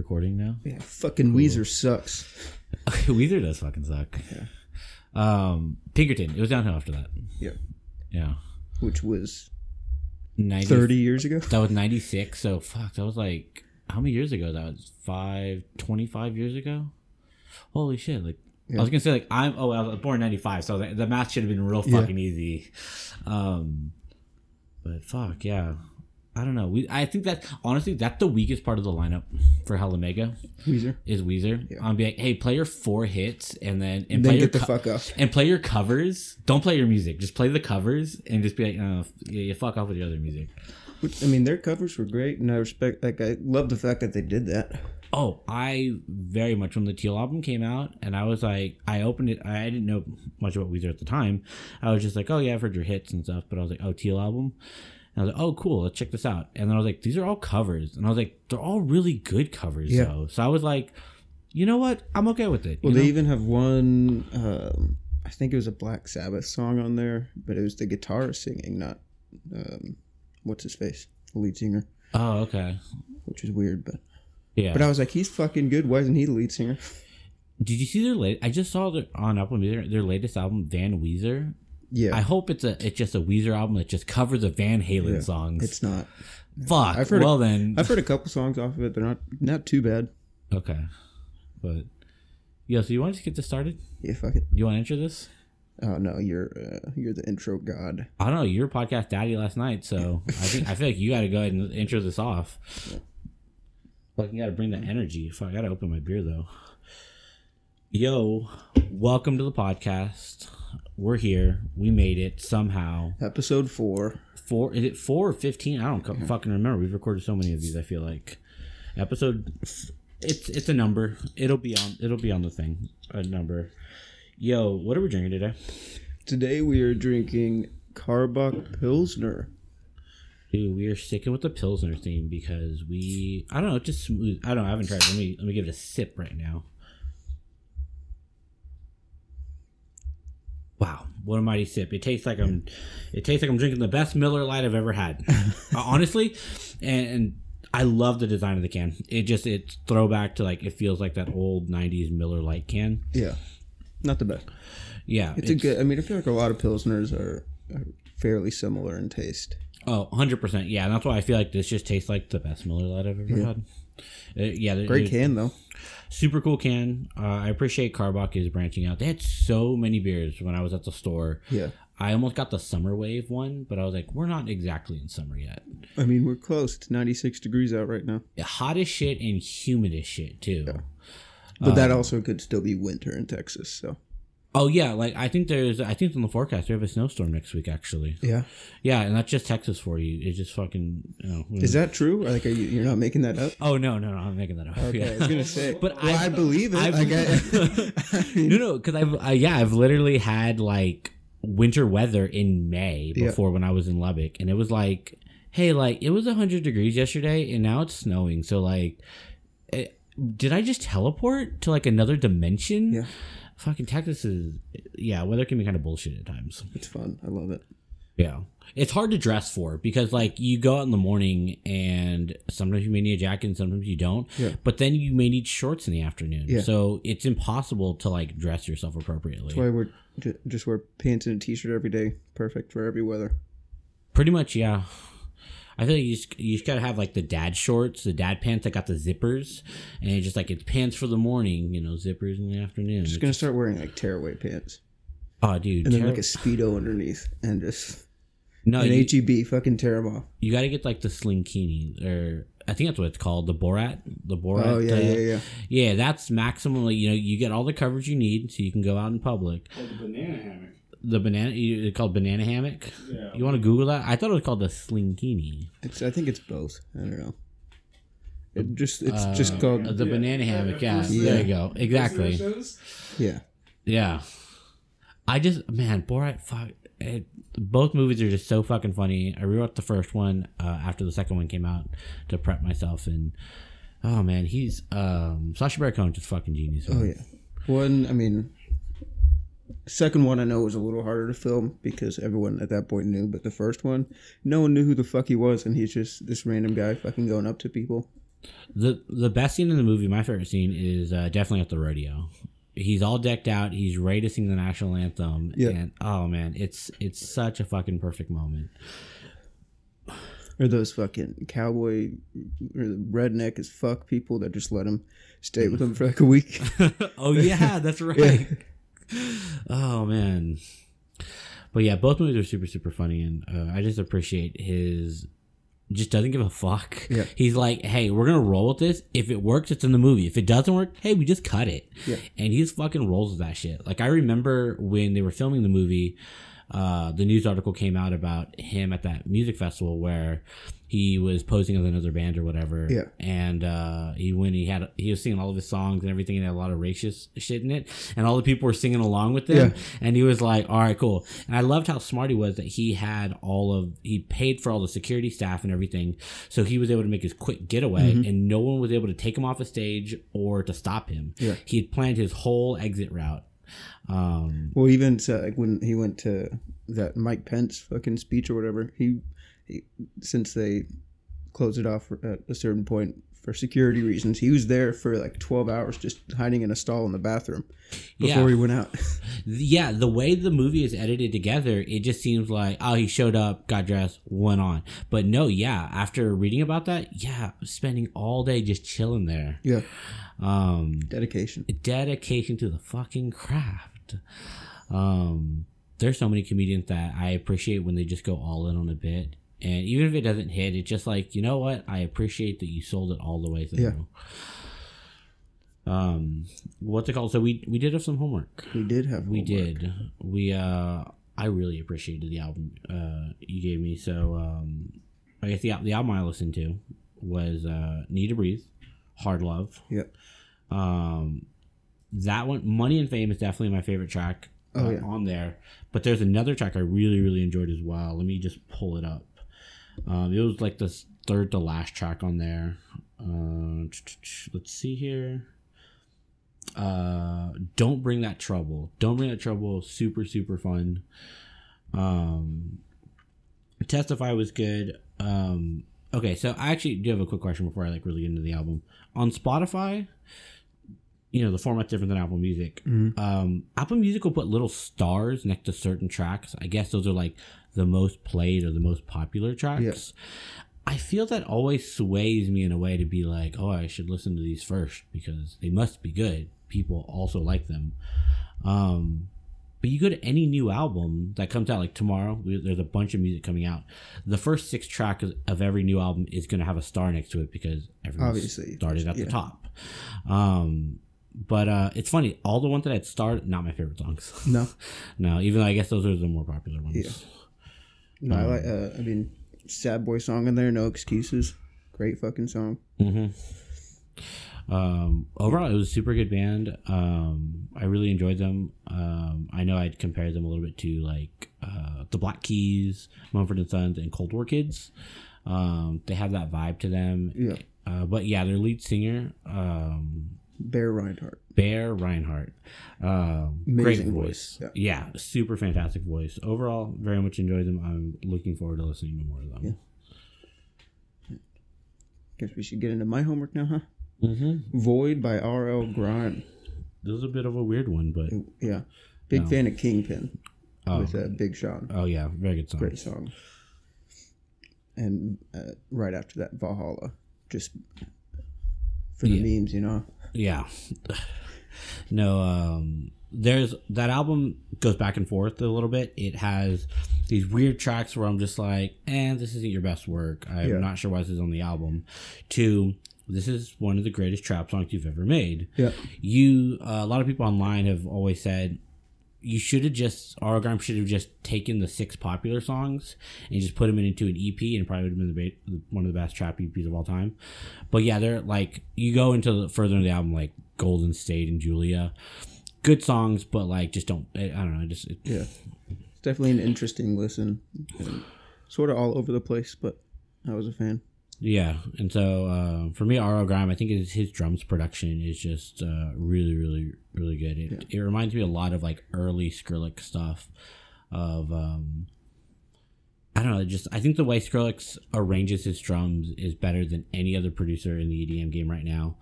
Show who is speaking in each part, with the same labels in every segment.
Speaker 1: recording now?
Speaker 2: Yeah, fucking Weezer sucks.
Speaker 1: Weezer does fucking suck.
Speaker 2: Yeah.
Speaker 1: Um, Pinkerton. It was downhill after that.
Speaker 2: Yeah,
Speaker 1: Yeah.
Speaker 2: which was
Speaker 1: 90,
Speaker 2: thirty years ago.
Speaker 1: That was 96. So, fuck, that was like, how many years ago? That was five, 25 years ago? Holy shit. Like, I was going to say, like, I'm, oh, I was born in 95. So the, the math should have been real
Speaker 2: Yeah.
Speaker 1: fucking easy. Um, but fuck, yeah. I don't know. We, I think that, honestly, that's the weakest part of the lineup for Hella Mega
Speaker 2: Weezer.
Speaker 1: is Weezer.
Speaker 2: Yeah.
Speaker 1: I'm be like, hey, play your four hits and then, and
Speaker 2: And
Speaker 1: play
Speaker 2: then
Speaker 1: your
Speaker 2: get the
Speaker 1: co-
Speaker 2: fuck up.
Speaker 1: and play your covers. Don't play your music. Just play the covers and just be like, oh, yeah, you fuck off with your other music.
Speaker 2: Which, I mean, their covers were great, and I respect. Like, I love the fact that they did that.
Speaker 1: Oh, I very much when the Teal album came out, and I was like, I opened it. I didn't know much about Weezer at the time. I was just like, oh yeah, I've heard your hits and stuff. But I was like, oh Teal album. And I was like, oh cool, let's check this out. And then I was like, these are all covers, and I was like, they're all really good covers
Speaker 2: Yeah.
Speaker 1: though. So I was like, you know what, I'm okay with it.
Speaker 2: Well,
Speaker 1: you
Speaker 2: they even have one. Um, I think it was a Black Sabbath song on there, but it was the guitarist singing, not um, what's his face, the lead singer,
Speaker 1: oh okay,
Speaker 2: which is weird. But
Speaker 1: yeah.
Speaker 2: but I was like, he's fucking good. Why isn't he the lead singer?
Speaker 1: Did you see their late? I just saw their, on Apple Music their latest album, Van Weezer.
Speaker 2: Yeah,
Speaker 1: I hope it's a it's just a Weezer album that just covers the Van Halen
Speaker 2: Yeah,
Speaker 1: songs.
Speaker 2: it's not.
Speaker 1: Fuck.
Speaker 2: I've heard a-
Speaker 1: well then.
Speaker 2: I've heard a couple songs off of it. They're not not too bad.
Speaker 1: okay, but yeah. So you want to just get this started?
Speaker 2: Yeah, fuck it.
Speaker 1: You want to enter this?
Speaker 2: Oh no, you're uh, you're the intro god.
Speaker 1: I don't know. You're podcast daddy last night, so I think I feel like you got to go ahead and intro this off. Fucking got to bring that energy. Fuck, I got to open my beer though. Yo, welcome to the podcast. We're here. We made it somehow.
Speaker 2: Episode four.
Speaker 1: four is it four or 15 i don't co- fucking remember. We've recorded so many of these i feel like. Episode it's it's a number. It'll be on it'll be on the thing a number. Yo what are we drinking today?
Speaker 2: Today we are drinking Karbach Pilsner.
Speaker 1: dude we are sticking with the pilsner theme because we i don't know it's just smooth. I don't know i haven't tried let me let me give it a sip right now wow what a mighty sip it tastes like i'm it tastes like i'm drinking the best miller lite i've ever had Uh, honestly and, and i love the design of the can it just it's throwback to like it feels like that old 90s miller lite can
Speaker 2: Yeah, not the best.
Speaker 1: yeah
Speaker 2: It's, a good. I mean, I feel like a lot of pilsners are, are fairly similar in taste.
Speaker 1: oh 100% yeah that's why i feel like this just tastes like the best miller lite i've ever
Speaker 2: Yeah.
Speaker 1: had Uh, yeah
Speaker 2: Great
Speaker 1: there's-
Speaker 2: can though.
Speaker 1: Super cool can. Uh, i appreciate Karbach is branching out. They had so many beers when i was at the store.
Speaker 2: Yeah,
Speaker 1: i almost got the summer wave one but i was like we're not exactly in summer yet.
Speaker 2: I mean we're close. It's 96 degrees out right now,
Speaker 1: hot as shit and humid as shit too.
Speaker 2: But
Speaker 1: Uh,
Speaker 2: that also could still be winter in Texas. So
Speaker 1: oh yeah like i think there's i think it's in the forecast we have a snowstorm next week actually
Speaker 2: yeah,
Speaker 1: yeah and that's just texas for you it's just fucking you know
Speaker 2: is that true? Or like, are you, you're not making that up?
Speaker 1: oh no no no i'm making that up
Speaker 2: Okay,
Speaker 1: yeah.
Speaker 2: I was gonna say,
Speaker 1: But
Speaker 2: well,
Speaker 1: I've-
Speaker 2: I believe it. I I mean,
Speaker 1: no, no, because I've uh, yeah, I've literally had like winter weather in May
Speaker 2: Yeah.
Speaker 1: before when I was in Lubbock, and it was like, hey, like it was hundred degrees yesterday, and now it's snowing. So like, it, did I just teleport to like another dimension?
Speaker 2: Yeah.
Speaker 1: Fucking Texas is yeah, weather can be kind of bullshit at times.
Speaker 2: it's fun. I love it.
Speaker 1: Yeah. It's hard to dress for because like you go out in the morning and sometimes you may need a jacket and sometimes you don't.
Speaker 2: Yeah.
Speaker 1: But then you may need shorts in the afternoon.
Speaker 2: Yeah.
Speaker 1: So it's impossible to like dress yourself appropriately.
Speaker 2: That's why we're just wear pants and a t-shirt every day. Perfect for every weather.
Speaker 1: Pretty much, yeah. I feel like you just, you just gotta have like the dad shorts, the dad pants that got the zippers, and it's just like it's pants for the morning, you know, zippers in the afternoon.
Speaker 2: Just gonna start wearing like tearaway pants,
Speaker 1: oh, dude,
Speaker 2: and then
Speaker 1: tear-
Speaker 2: like a speedo underneath, and just
Speaker 1: no,
Speaker 2: an
Speaker 1: you,
Speaker 2: HEB fucking tear them off.
Speaker 1: you got to get like the slinkini, or I think that's what it's called, the Borat, the Borat.
Speaker 2: Oh yeah,
Speaker 1: uh,
Speaker 2: yeah, yeah.
Speaker 1: Yeah, that's maximally. You know, you get all the coverage you need, so you can go out in public.
Speaker 3: Called the banana hammock.
Speaker 1: The banana, it's called banana hammock.
Speaker 3: Yeah.
Speaker 1: You want to Google that? I thought it was called the slinkini.
Speaker 2: It's I think it's both. I don't know. It just it's
Speaker 1: Uh,
Speaker 2: just called
Speaker 1: the
Speaker 3: Yeah.
Speaker 1: banana hammock. Yeah,
Speaker 2: Yeah.
Speaker 1: there you go. Exactly.
Speaker 2: yeah.
Speaker 1: Yeah. I just man, Borat. Fuck. It, both movies are just so fucking funny. I rewrote the first one uh, after the second one came out to prep myself, and oh man, he's um Sacha Baron Cohen just fucking genius.
Speaker 2: Oh yeah. One, I mean, second one I know was a little harder to film because everyone at that point knew, but the first one, no one knew who the fuck he was, and he's just this random guy fucking going up to people.
Speaker 1: the the best scene in the movie, my favorite scene, is uh, definitely at the rodeo. He's all decked out. He's ready to sing the national anthem.
Speaker 2: Yeah.
Speaker 1: And oh man, it's it's such a fucking perfect moment.
Speaker 2: Or those fucking cowboy or the redneck as fuck people that just let him stay with them for like a week.
Speaker 1: oh yeah, that's right. Oh man. But yeah, both movies are super super funny, and uh, I just appreciate his. Just doesn't give a fuck.
Speaker 2: Yeah.
Speaker 1: He's like, hey, we're gonna roll with this. If it works, it's in the movie. If it doesn't work, hey, we just cut it.
Speaker 2: Yeah.
Speaker 1: And he just fucking rolls with that shit. Like I remember when they were filming the movie, uh, the news article came out about him at that music festival where he was posing as another band or whatever.
Speaker 2: Yeah.
Speaker 1: And uh, he when he had he was singing all of his songs and everything and had a lot of racist shit in it, and all the people were singing along with him.
Speaker 2: Yeah.
Speaker 1: And he was like, "All right, cool." And I loved how smart he was that he had all of he paid for all the security staff and everything, so he was able to make his quick getaway, and no one was able to take him off a stage or to stop him.
Speaker 2: Yeah.
Speaker 1: He had planned his whole exit route. Um,
Speaker 2: Well, even so, like when he went to that Mike Pence fucking speech or whatever, he, he since they closed it off at a certain point for security reasons, he was there for like twelve hours just hiding in a stall in the bathroom before
Speaker 1: Yeah.
Speaker 2: he went out.
Speaker 1: yeah, the way the movie is edited together, it just seems like oh, he showed up, got dressed, went on. But no, yeah, after reading about that, yeah, spending all day just chilling there.
Speaker 2: yeah,
Speaker 1: Um,
Speaker 2: dedication.
Speaker 1: dedication to the fucking craft. Um, there's so many comedians that I appreciate when they just go all in on a bit. And even if it doesn't hit, it's just like, you know what? I appreciate that you sold it all the way through.
Speaker 2: Yeah.
Speaker 1: Um, what's it called? So we we did have some homework.
Speaker 2: We did have.
Speaker 1: We did. We uh I really appreciated the album uh you gave me. So um I guess the the album I listened to was uh Need to Breathe, Hard Love.
Speaker 2: Yep.
Speaker 1: Um that one Money and Fame is definitely my favorite track
Speaker 2: Oh,
Speaker 1: uh,
Speaker 2: yeah.
Speaker 1: on there. But there's another track I really really enjoyed as well. Let me just pull it up. Um it was like the third to last track on there. Uh let's see here. Uh don't bring that trouble. Don't bring that trouble super super fun. Um testify was good. Um okay so i actually do have a quick question before i like really get into the album. On spotify you know the format's different than apple music.
Speaker 2: Mhm.
Speaker 1: um apple music will put little stars next to certain tracks. I guess those are like the most played or the most popular tracks I feel that always sways me in a way to be like, oh, I should listen to these first because they must be good. People also like them. Um, but you go to any new album that comes out, like tomorrow, we, there's a bunch of music coming out. The first six tracks of every new album is going to have a star next to it because everyone
Speaker 2: Obviously.
Speaker 1: started at
Speaker 2: Yeah.
Speaker 1: the top. Um, but uh, it's funny, all the ones that I'd started, not my favorite songs.
Speaker 2: No,
Speaker 1: no, even though I guess those are the more popular ones.
Speaker 2: Yeah. No. I like. Uh, I mean, sad boy song in there. No excuses. Great fucking song.
Speaker 1: hmm Um, overall, it was a super good band. Um, I really enjoyed them. Um, I know I'd compare them a little bit to like uh, the Black Keys, Mumford and Sons, and Cold War Kids. Um, they have that vibe to them.
Speaker 2: Yeah.
Speaker 1: Uh, but yeah, their lead singer, um,
Speaker 2: Bear Rinehart.
Speaker 1: Bear Rinehart, um, great
Speaker 2: Amazing
Speaker 1: voice.
Speaker 2: voice,
Speaker 1: Yeah. super fantastic voice. Overall, very much enjoyed them. I'm looking forward to listening to more of them.
Speaker 2: Guess we should get into my homework now, huh?
Speaker 1: Mm-hmm.
Speaker 2: Void by R.L. Grime.
Speaker 1: This is a bit of a weird one, but
Speaker 2: Yeah. Big
Speaker 1: No.
Speaker 2: fan of Kingpin
Speaker 1: oh,
Speaker 2: with uh, Big Sean.
Speaker 1: oh yeah, very good song.
Speaker 2: Great song. And uh, right after that, Valhalla. Just for the
Speaker 1: Yeah.
Speaker 2: memes, you know?
Speaker 1: Yeah. no, um there's that album goes back and forth a little bit. It has these weird tracks where I'm just like, eh, this isn't your best work. I'm
Speaker 2: Yeah.
Speaker 1: not sure why this is on the album. To this is one of the greatest trap songs you've ever made.
Speaker 2: Yeah.
Speaker 1: You uh, a lot of people online have always said you should have just Grime should have just taken the six popular songs and just put them into an EP and probably would have been the one of the best trap EPs of all time. But yeah, they're like you go into the, further in the album like Golden State and Julia, good songs, but like just don't I don't know just it,
Speaker 2: Yeah. It's definitely an interesting listen. Sort of all over the place, but I was a fan.
Speaker 1: Yeah. And so uh, for me, R.L. Grime, I think his, his drums production is just uh, really really really good. It it reminds me a lot of like early Skrillex stuff of um I don't know. Just I think the way Skrillex arranges his drums is better than any other producer in the EDM game right now.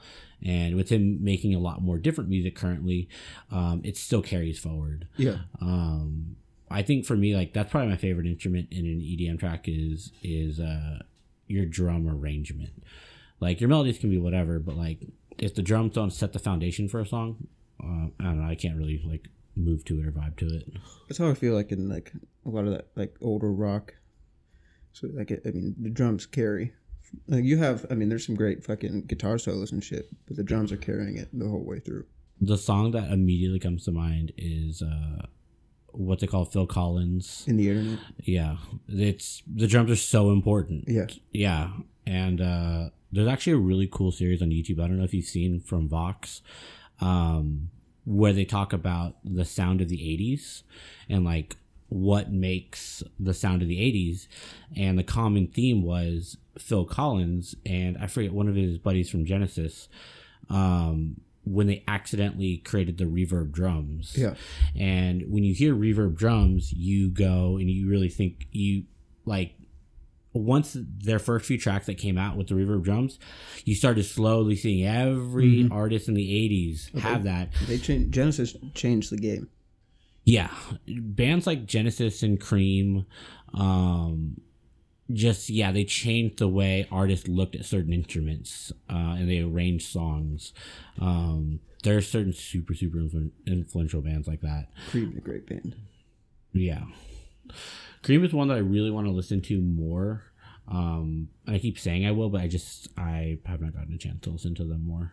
Speaker 1: And with him making a lot more different music currently, um, it still carries forward.
Speaker 2: Yeah.
Speaker 1: Um, I think for me, like that's probably my favorite instrument in an EDM track is is uh, your drum arrangement. Like your melodies can be whatever, but like if the drums don't set the foundation for a song, uh, I don't know. I can't really like move to it or vibe to it.
Speaker 2: That's how I feel like in like a lot of that like older rock. So like I mean the drums carry. Like you have I mean there's some great fucking guitar solos and shit, but the drums are carrying it the whole way through.
Speaker 1: The song that immediately comes to mind is uh, what they call Phil Collins.
Speaker 2: In the internet.
Speaker 1: Yeah, it's the drums are so important.
Speaker 2: Yeah.
Speaker 1: Yeah, and uh, there's actually a really cool series on YouTube. I don't know if you've seen from Vox, um, where they talk about the sound of the '80s and like what makes the sound of the '80s. And the common theme was Phil Collins and I forget one of his buddies from Genesis. Um, when they accidentally created the reverb drums.
Speaker 2: Yeah.
Speaker 1: And when you hear reverb drums, you go and you really think you like once their first few tracks that came out with the reverb drums, you started slowly seeing every artist in the 80s have that.
Speaker 2: They changed Genesis changed the game.
Speaker 1: Yeah. Bands like Genesis and Cream, um, just, yeah, they changed the way artists looked at certain instruments uh, and they arranged songs. Um, there are certain super, super influ- influential bands like that.
Speaker 2: Creed's a great band.
Speaker 1: Yeah. Cream is one that I really want to listen to more. Um, and I keep saying I will, but I just I have not gotten a chance to listen to them more.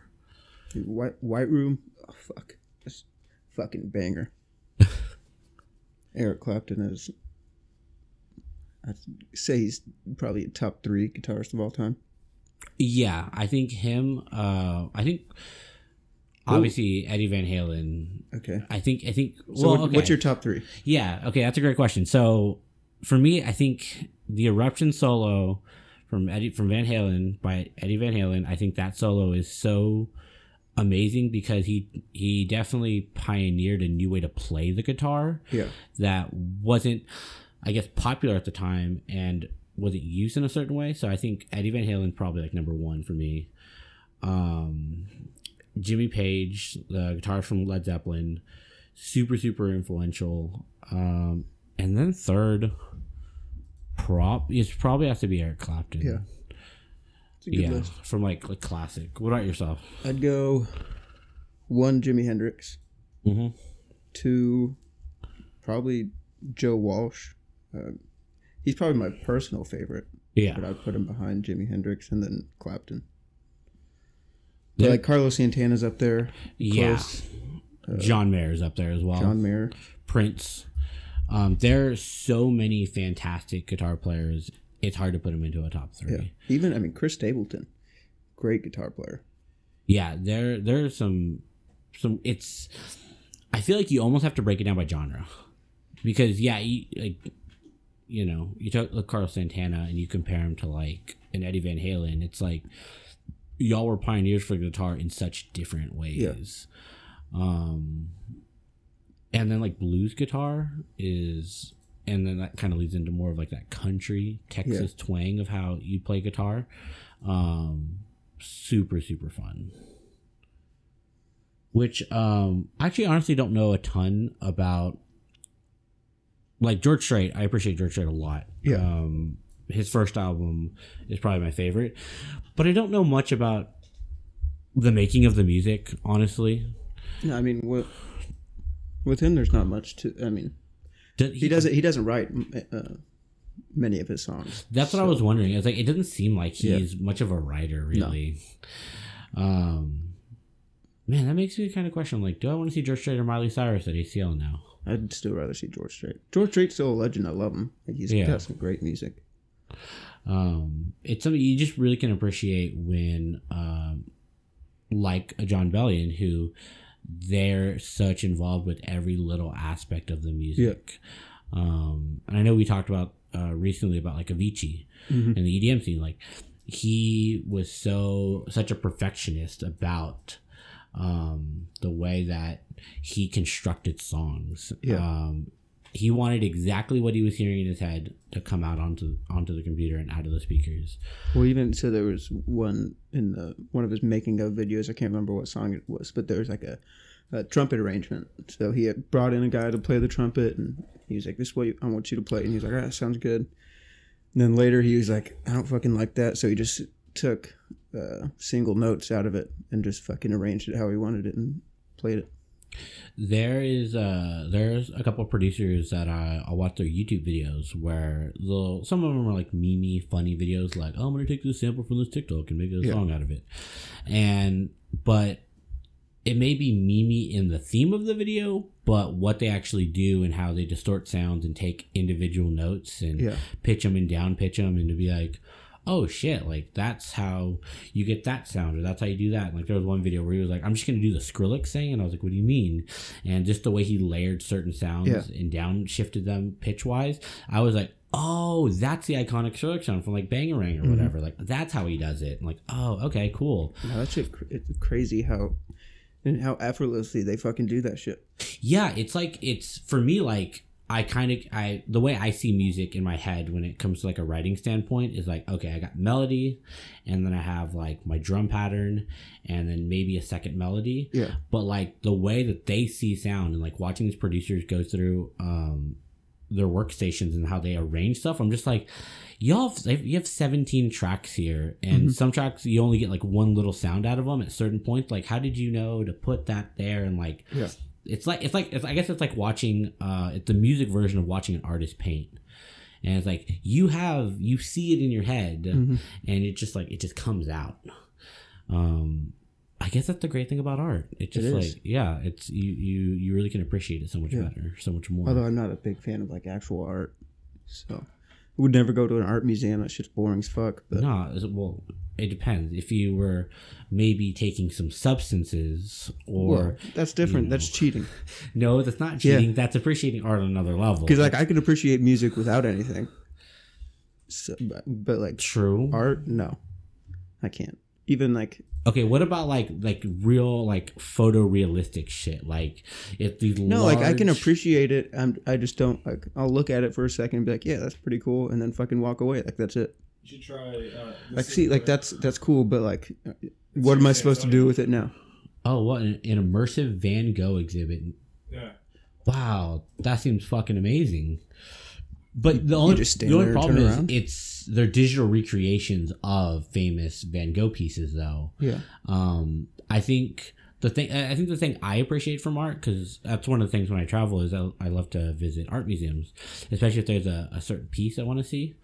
Speaker 2: Dude, White White Room, oh fuck, just fucking banger. Eric Clapton is, I'd say he's probably a top three guitarist of all time.
Speaker 1: Yeah, I think him. Uh, I think obviously Eddie Van Halen.
Speaker 2: Okay,
Speaker 1: I think I think.
Speaker 2: so
Speaker 1: well,
Speaker 2: what,
Speaker 1: okay.
Speaker 2: what's your top three?
Speaker 1: Yeah, okay, that's a great question. So for me, I think the eruption solo from Eddie from Van Halen by Eddie Van Halen, I think that solo is so amazing because he he definitely pioneered a new way to play the guitar
Speaker 2: Yeah,
Speaker 1: that wasn't I guess popular at the time and wasn't used in a certain way. So I think Eddie Van Halen probably like number one for me. Um Jimmy Page, the guitar from Led Zeppelin, super super influential. Um, and then third, prop it probably has to be Eric Clapton.
Speaker 2: Yeah. good
Speaker 1: yeah,
Speaker 2: list.
Speaker 1: from like like classic. What about yourself?
Speaker 2: I'd go one Jimi Hendrix,
Speaker 1: Mm-hmm.
Speaker 2: two probably Joe Walsh. Um, he's probably my personal favorite,
Speaker 1: Yeah,
Speaker 2: but I'd put him behind Jimi Hendrix and then Clapton. But like Carlos Santana's up there.
Speaker 1: yeah.
Speaker 2: Close.
Speaker 1: John Mayer's up there as well.
Speaker 2: John Mayer.
Speaker 1: Prince. Um, there are so many fantastic guitar players. It's hard to put them into a top three.
Speaker 2: Yeah. Even I mean Chris Stapleton, great guitar player.
Speaker 1: yeah there there are some some it's i feel like you almost have to break it down by genre because yeah you, like you know you talk like carlos santana and you compare him to like an eddie van halen it's like y'all were pioneers for guitar in such different ways. Um and then like blues guitar is and then that kind of leads into more of like that country texas twang of how you play guitar. Um super super fun. Which um I actually honestly don't know a ton about like George Strait. I appreciate George Strait a lot.
Speaker 2: Yeah.
Speaker 1: Um his first album is probably my favorite. But I don't know much about the making of the music, honestly.
Speaker 2: No, I mean with with him, there's not much to. I mean,
Speaker 1: Did-
Speaker 2: he doesn't he doesn't write uh, many of his songs.
Speaker 1: That's what I was wondering. It's like it doesn't seem like
Speaker 2: Yeah.
Speaker 1: he's much of a writer, really. Um, man, that makes me kind of question. Like, do I want to see George Strait or Miley Cyrus at ACL now?
Speaker 2: I'd still rather see George Strait. George Strait's still a legend. I love him. Like he's
Speaker 1: Yeah.
Speaker 2: got some great music.
Speaker 1: Um, it's something you just really can appreciate when, um, like a Jon Bellion, who they're such involved with every little aspect of the music. Um, and I know we talked about uh, recently about like Avicii
Speaker 2: Mhm.
Speaker 1: and the EDM scene. Like he was so such a perfectionist about um, the way that he constructed songs.
Speaker 2: Yeah.
Speaker 1: Um, he wanted exactly what he was hearing in his head to come out onto onto the computer and out of the speakers.
Speaker 2: Well, even so, there was one in the one of his making of videos. I can't remember what song it was, but there was like a, a trumpet arrangement. So he had brought in a guy to play the trumpet, and he was like, "This way, I want you to play." And he was like, "Ah, sounds good." And then later, he was like, "I don't fucking like that," so he just took uh, single notes out of it and just fucking arranged it how he wanted it and played it.
Speaker 1: There is uh there's a couple of producers that I I watch their YouTube videos where they'll some of them are like meme funny videos like oh I'm gonna take this sample from this TikTok and make a
Speaker 2: Yeah.
Speaker 1: song out of it, and but it may be meme in the theme of the video, but what they actually do and how they distort sounds and take individual notes and
Speaker 2: Yeah.
Speaker 1: pitch them and down pitch them and to be like, oh shit, like that's how you get that sound or that's how you do that. Like there was one video where he was like, I'm just gonna do the Skrillex thing, and I was like, what do you mean? And just the way he layered certain sounds
Speaker 2: Yeah.
Speaker 1: and downshifted them pitch wise, I was like. Oh, that's the iconic Skrillex sound from like Bangarang or
Speaker 2: Mhm.
Speaker 1: whatever. Like that's how he does it. Like, oh, okay, cool.
Speaker 2: No, that shit, cr- it's crazy how and how effortlessly they fucking do that shit.
Speaker 1: yeah it's like it's for me like i kind of i the way i see music in my head when it comes to like a writing standpoint is like okay i got melody and then i have like my drum pattern and then maybe a second melody
Speaker 2: Yeah.
Speaker 1: but like the way that they see sound and like watching these producers go through um their workstations and how they arrange stuff i'm just like y'all have, you have 17 tracks here and
Speaker 2: Mhm.
Speaker 1: some tracks you only get like one little sound out of them at certain points like how did you know to put that there and like
Speaker 2: Yeah.
Speaker 1: It's like it's like it's, I guess it's like watching uh it's the music version of watching an artist paint. And it's like you have you see it in your head
Speaker 2: Mhm.
Speaker 1: and it just like it just comes out. Um I guess that's the great thing about art. It just like yeah, it's you you you really can appreciate it so much
Speaker 2: Yeah.
Speaker 1: better, so much more.
Speaker 2: Although I'm not a big fan of like actual art, so would never go to an art museum. That shit's boring as fuck. But
Speaker 1: no, it- well, it depends. If you were maybe taking some substances or
Speaker 2: Well, that's different.
Speaker 1: you
Speaker 2: That's cheating.
Speaker 1: no, that's not
Speaker 2: Yeah.
Speaker 1: cheating. That's appreciating art on another level.
Speaker 2: Because like I can appreciate music without anything. So, but, but like
Speaker 1: true.
Speaker 2: art, no, I can't. Even like
Speaker 1: Okay, what about like like real like photorealistic shit? Like if these
Speaker 2: no, like I can appreciate it. I'm, I just don't like. I'll look at it for a second and be like, yeah, that's pretty cool, and then fucking walk away. Like that's it.
Speaker 3: You should try. Uh,
Speaker 2: Like see, like that's that's cool, but like, what am I supposed to do with it now?
Speaker 1: Oh, what an, an immersive Van Gogh exhibit?
Speaker 3: Yeah.
Speaker 1: Wow, that seems fucking amazing. But the only the only problem is
Speaker 2: around?
Speaker 1: it's they're digital recreations of famous Van Gogh pieces, though.
Speaker 2: Yeah,
Speaker 1: Um, I think the thing I think the thing I appreciate from art because that's one of the things when I travel is I, I love to visit art museums, especially if there's a, a certain piece I want to see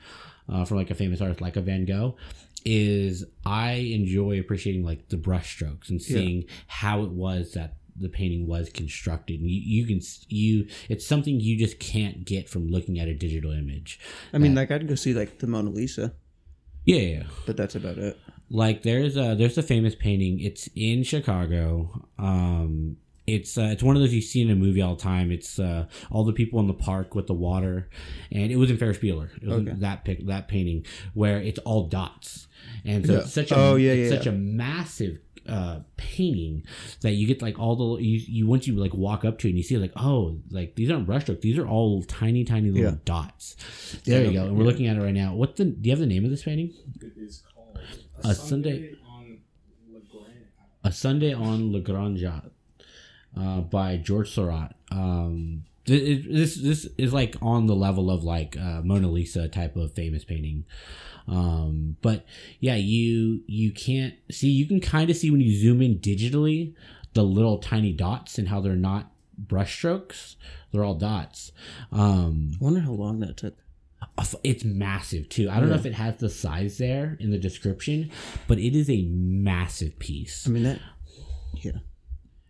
Speaker 1: uh, from like a famous artist like a Van Gogh. Is I enjoy appreciating like the brushstrokes and seeing how it was that the painting was constructed. And you, you can you it's something you just can't get from looking at a digital image.
Speaker 2: I mean,
Speaker 1: That-
Speaker 2: like I'd go see like the Mona Lisa,
Speaker 1: Yeah, yeah,
Speaker 2: but that's about it.
Speaker 1: like there's a there's a famous painting it's in chicago um it's uh, it's one of those you see in a movie all the time it's uh all the people in the park with the water and it was in ferris bueller it was
Speaker 2: Okay.
Speaker 1: that pic that painting where it's all dots and so
Speaker 2: Yeah.
Speaker 1: it's such a
Speaker 2: Oh, yeah,
Speaker 1: it's
Speaker 2: yeah,
Speaker 1: such a massive uh painting that you get like all the you, you once you like walk up to it and you see like oh like these aren't brushstrokes these are all tiny tiny little
Speaker 2: Yeah.
Speaker 1: dots there
Speaker 2: Yeah,
Speaker 1: you go and we're
Speaker 2: yeah.
Speaker 1: looking at it right now what the do you have the name of this painting
Speaker 3: It is called
Speaker 1: A Sunday-
Speaker 3: on LeGrand.
Speaker 1: A Sunday on La Grande uh, by George Seurat. Um, this this is like on the level of like uh, Mona Lisa type of famous painting. Um, but yeah, you you can't see. You can kind of see when you zoom in digitally the little tiny dots and how they're not brushstrokes. They're all dots. Um,
Speaker 2: I wonder how long that took.
Speaker 1: it's massive too. I don't know if it has the size there in the description, but it is a massive piece.
Speaker 2: I mean that. Yeah.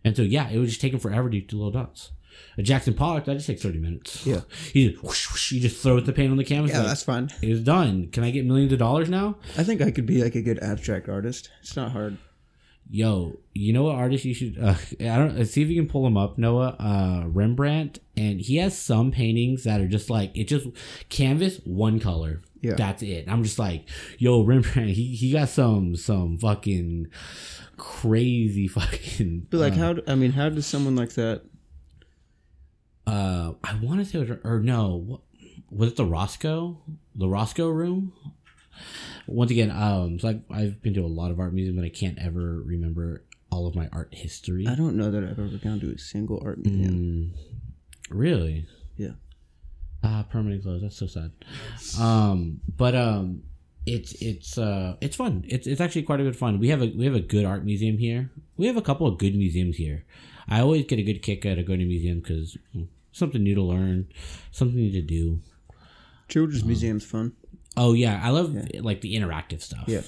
Speaker 1: And so yeah, it would just take him forever to do little dots. A Jackson Pollock that just takes thirty minutes.
Speaker 2: Yeah.
Speaker 1: he just, whoosh, whoosh, you just throw the paint on the canvas.
Speaker 2: Yeah,
Speaker 1: like,
Speaker 2: that's fine.
Speaker 1: it's done. Can I get millions of dollars now?
Speaker 2: I think I could be like a good abstract artist. It's not hard.
Speaker 1: Yo, you know what artist you should? Uh, I don't see if you can pull him up, Noah. Uh, Rembrandt, and he has some paintings that are just like it just canvas one color.
Speaker 2: Yeah.
Speaker 1: that's it. I'm just like, yo, Rembrandt. He he got some some fucking crazy fucking.
Speaker 2: But like,
Speaker 1: uh,
Speaker 2: how? I mean, how does someone like that?
Speaker 1: Uh, I want to say, was, or no, what, was it the Rothko, the Rothko room? Once again, um, so I've, I've been to a lot of art museums, but I can't ever remember all of my art history.
Speaker 2: I don't know that I've ever gone to a single art museum.
Speaker 1: Mm, really?
Speaker 2: Yeah.
Speaker 1: Ah, permanent close. That's so sad. Um, but um, it's it's uh it's fun. It's it's actually quite a bit of fun. We have a we have a good art museum here. We have a couple of good museums here. I always get a good kick out of going to museum because something new to learn, something new to do.
Speaker 2: Children's museum's fun.
Speaker 1: Oh yeah, I love like the interactive stuff.
Speaker 2: Yeah.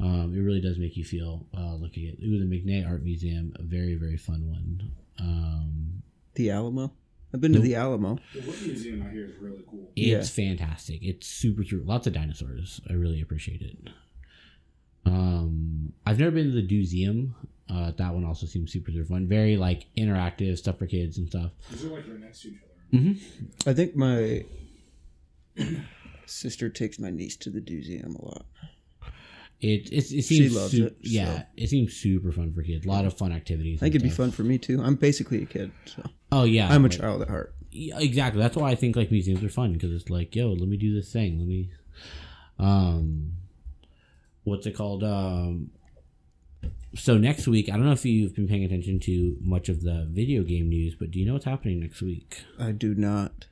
Speaker 1: Um, it really does make you feel uh, looking at ooh the McNay Art Museum, a very very fun one. Um,
Speaker 2: The Alamo. I've been to the Alamo.
Speaker 3: The Wood Museum out here is really cool.
Speaker 1: It's fantastic. It's super cute. Lots of dinosaurs. I really appreciate it. Um, I've never been to the DoSeum. Uh, that one also seems super super fun. Very like interactive stuff for kids and stuff.
Speaker 3: These are like right next to each other.
Speaker 1: Mm-hmm.
Speaker 2: I think my sister takes my niece to the Museum a lot.
Speaker 1: It it, it
Speaker 2: She
Speaker 1: seems
Speaker 2: loves
Speaker 1: su-
Speaker 2: it,
Speaker 1: Yeah,
Speaker 2: so.
Speaker 1: it seems super fun for kids. A lot of fun activities.
Speaker 2: I think it'd be fun for me too. I'm basically a kid, so
Speaker 1: Oh yeah,
Speaker 2: I'm a
Speaker 1: like-
Speaker 2: child at heart.
Speaker 1: Yeah, exactly. That's why I think like museums are fun because it's like, yo, let me do this thing. Let me, um, what's it called? Um, so next week, I don't know if you've been paying attention to much of the video game news, but do you know what's happening next week?
Speaker 2: I do not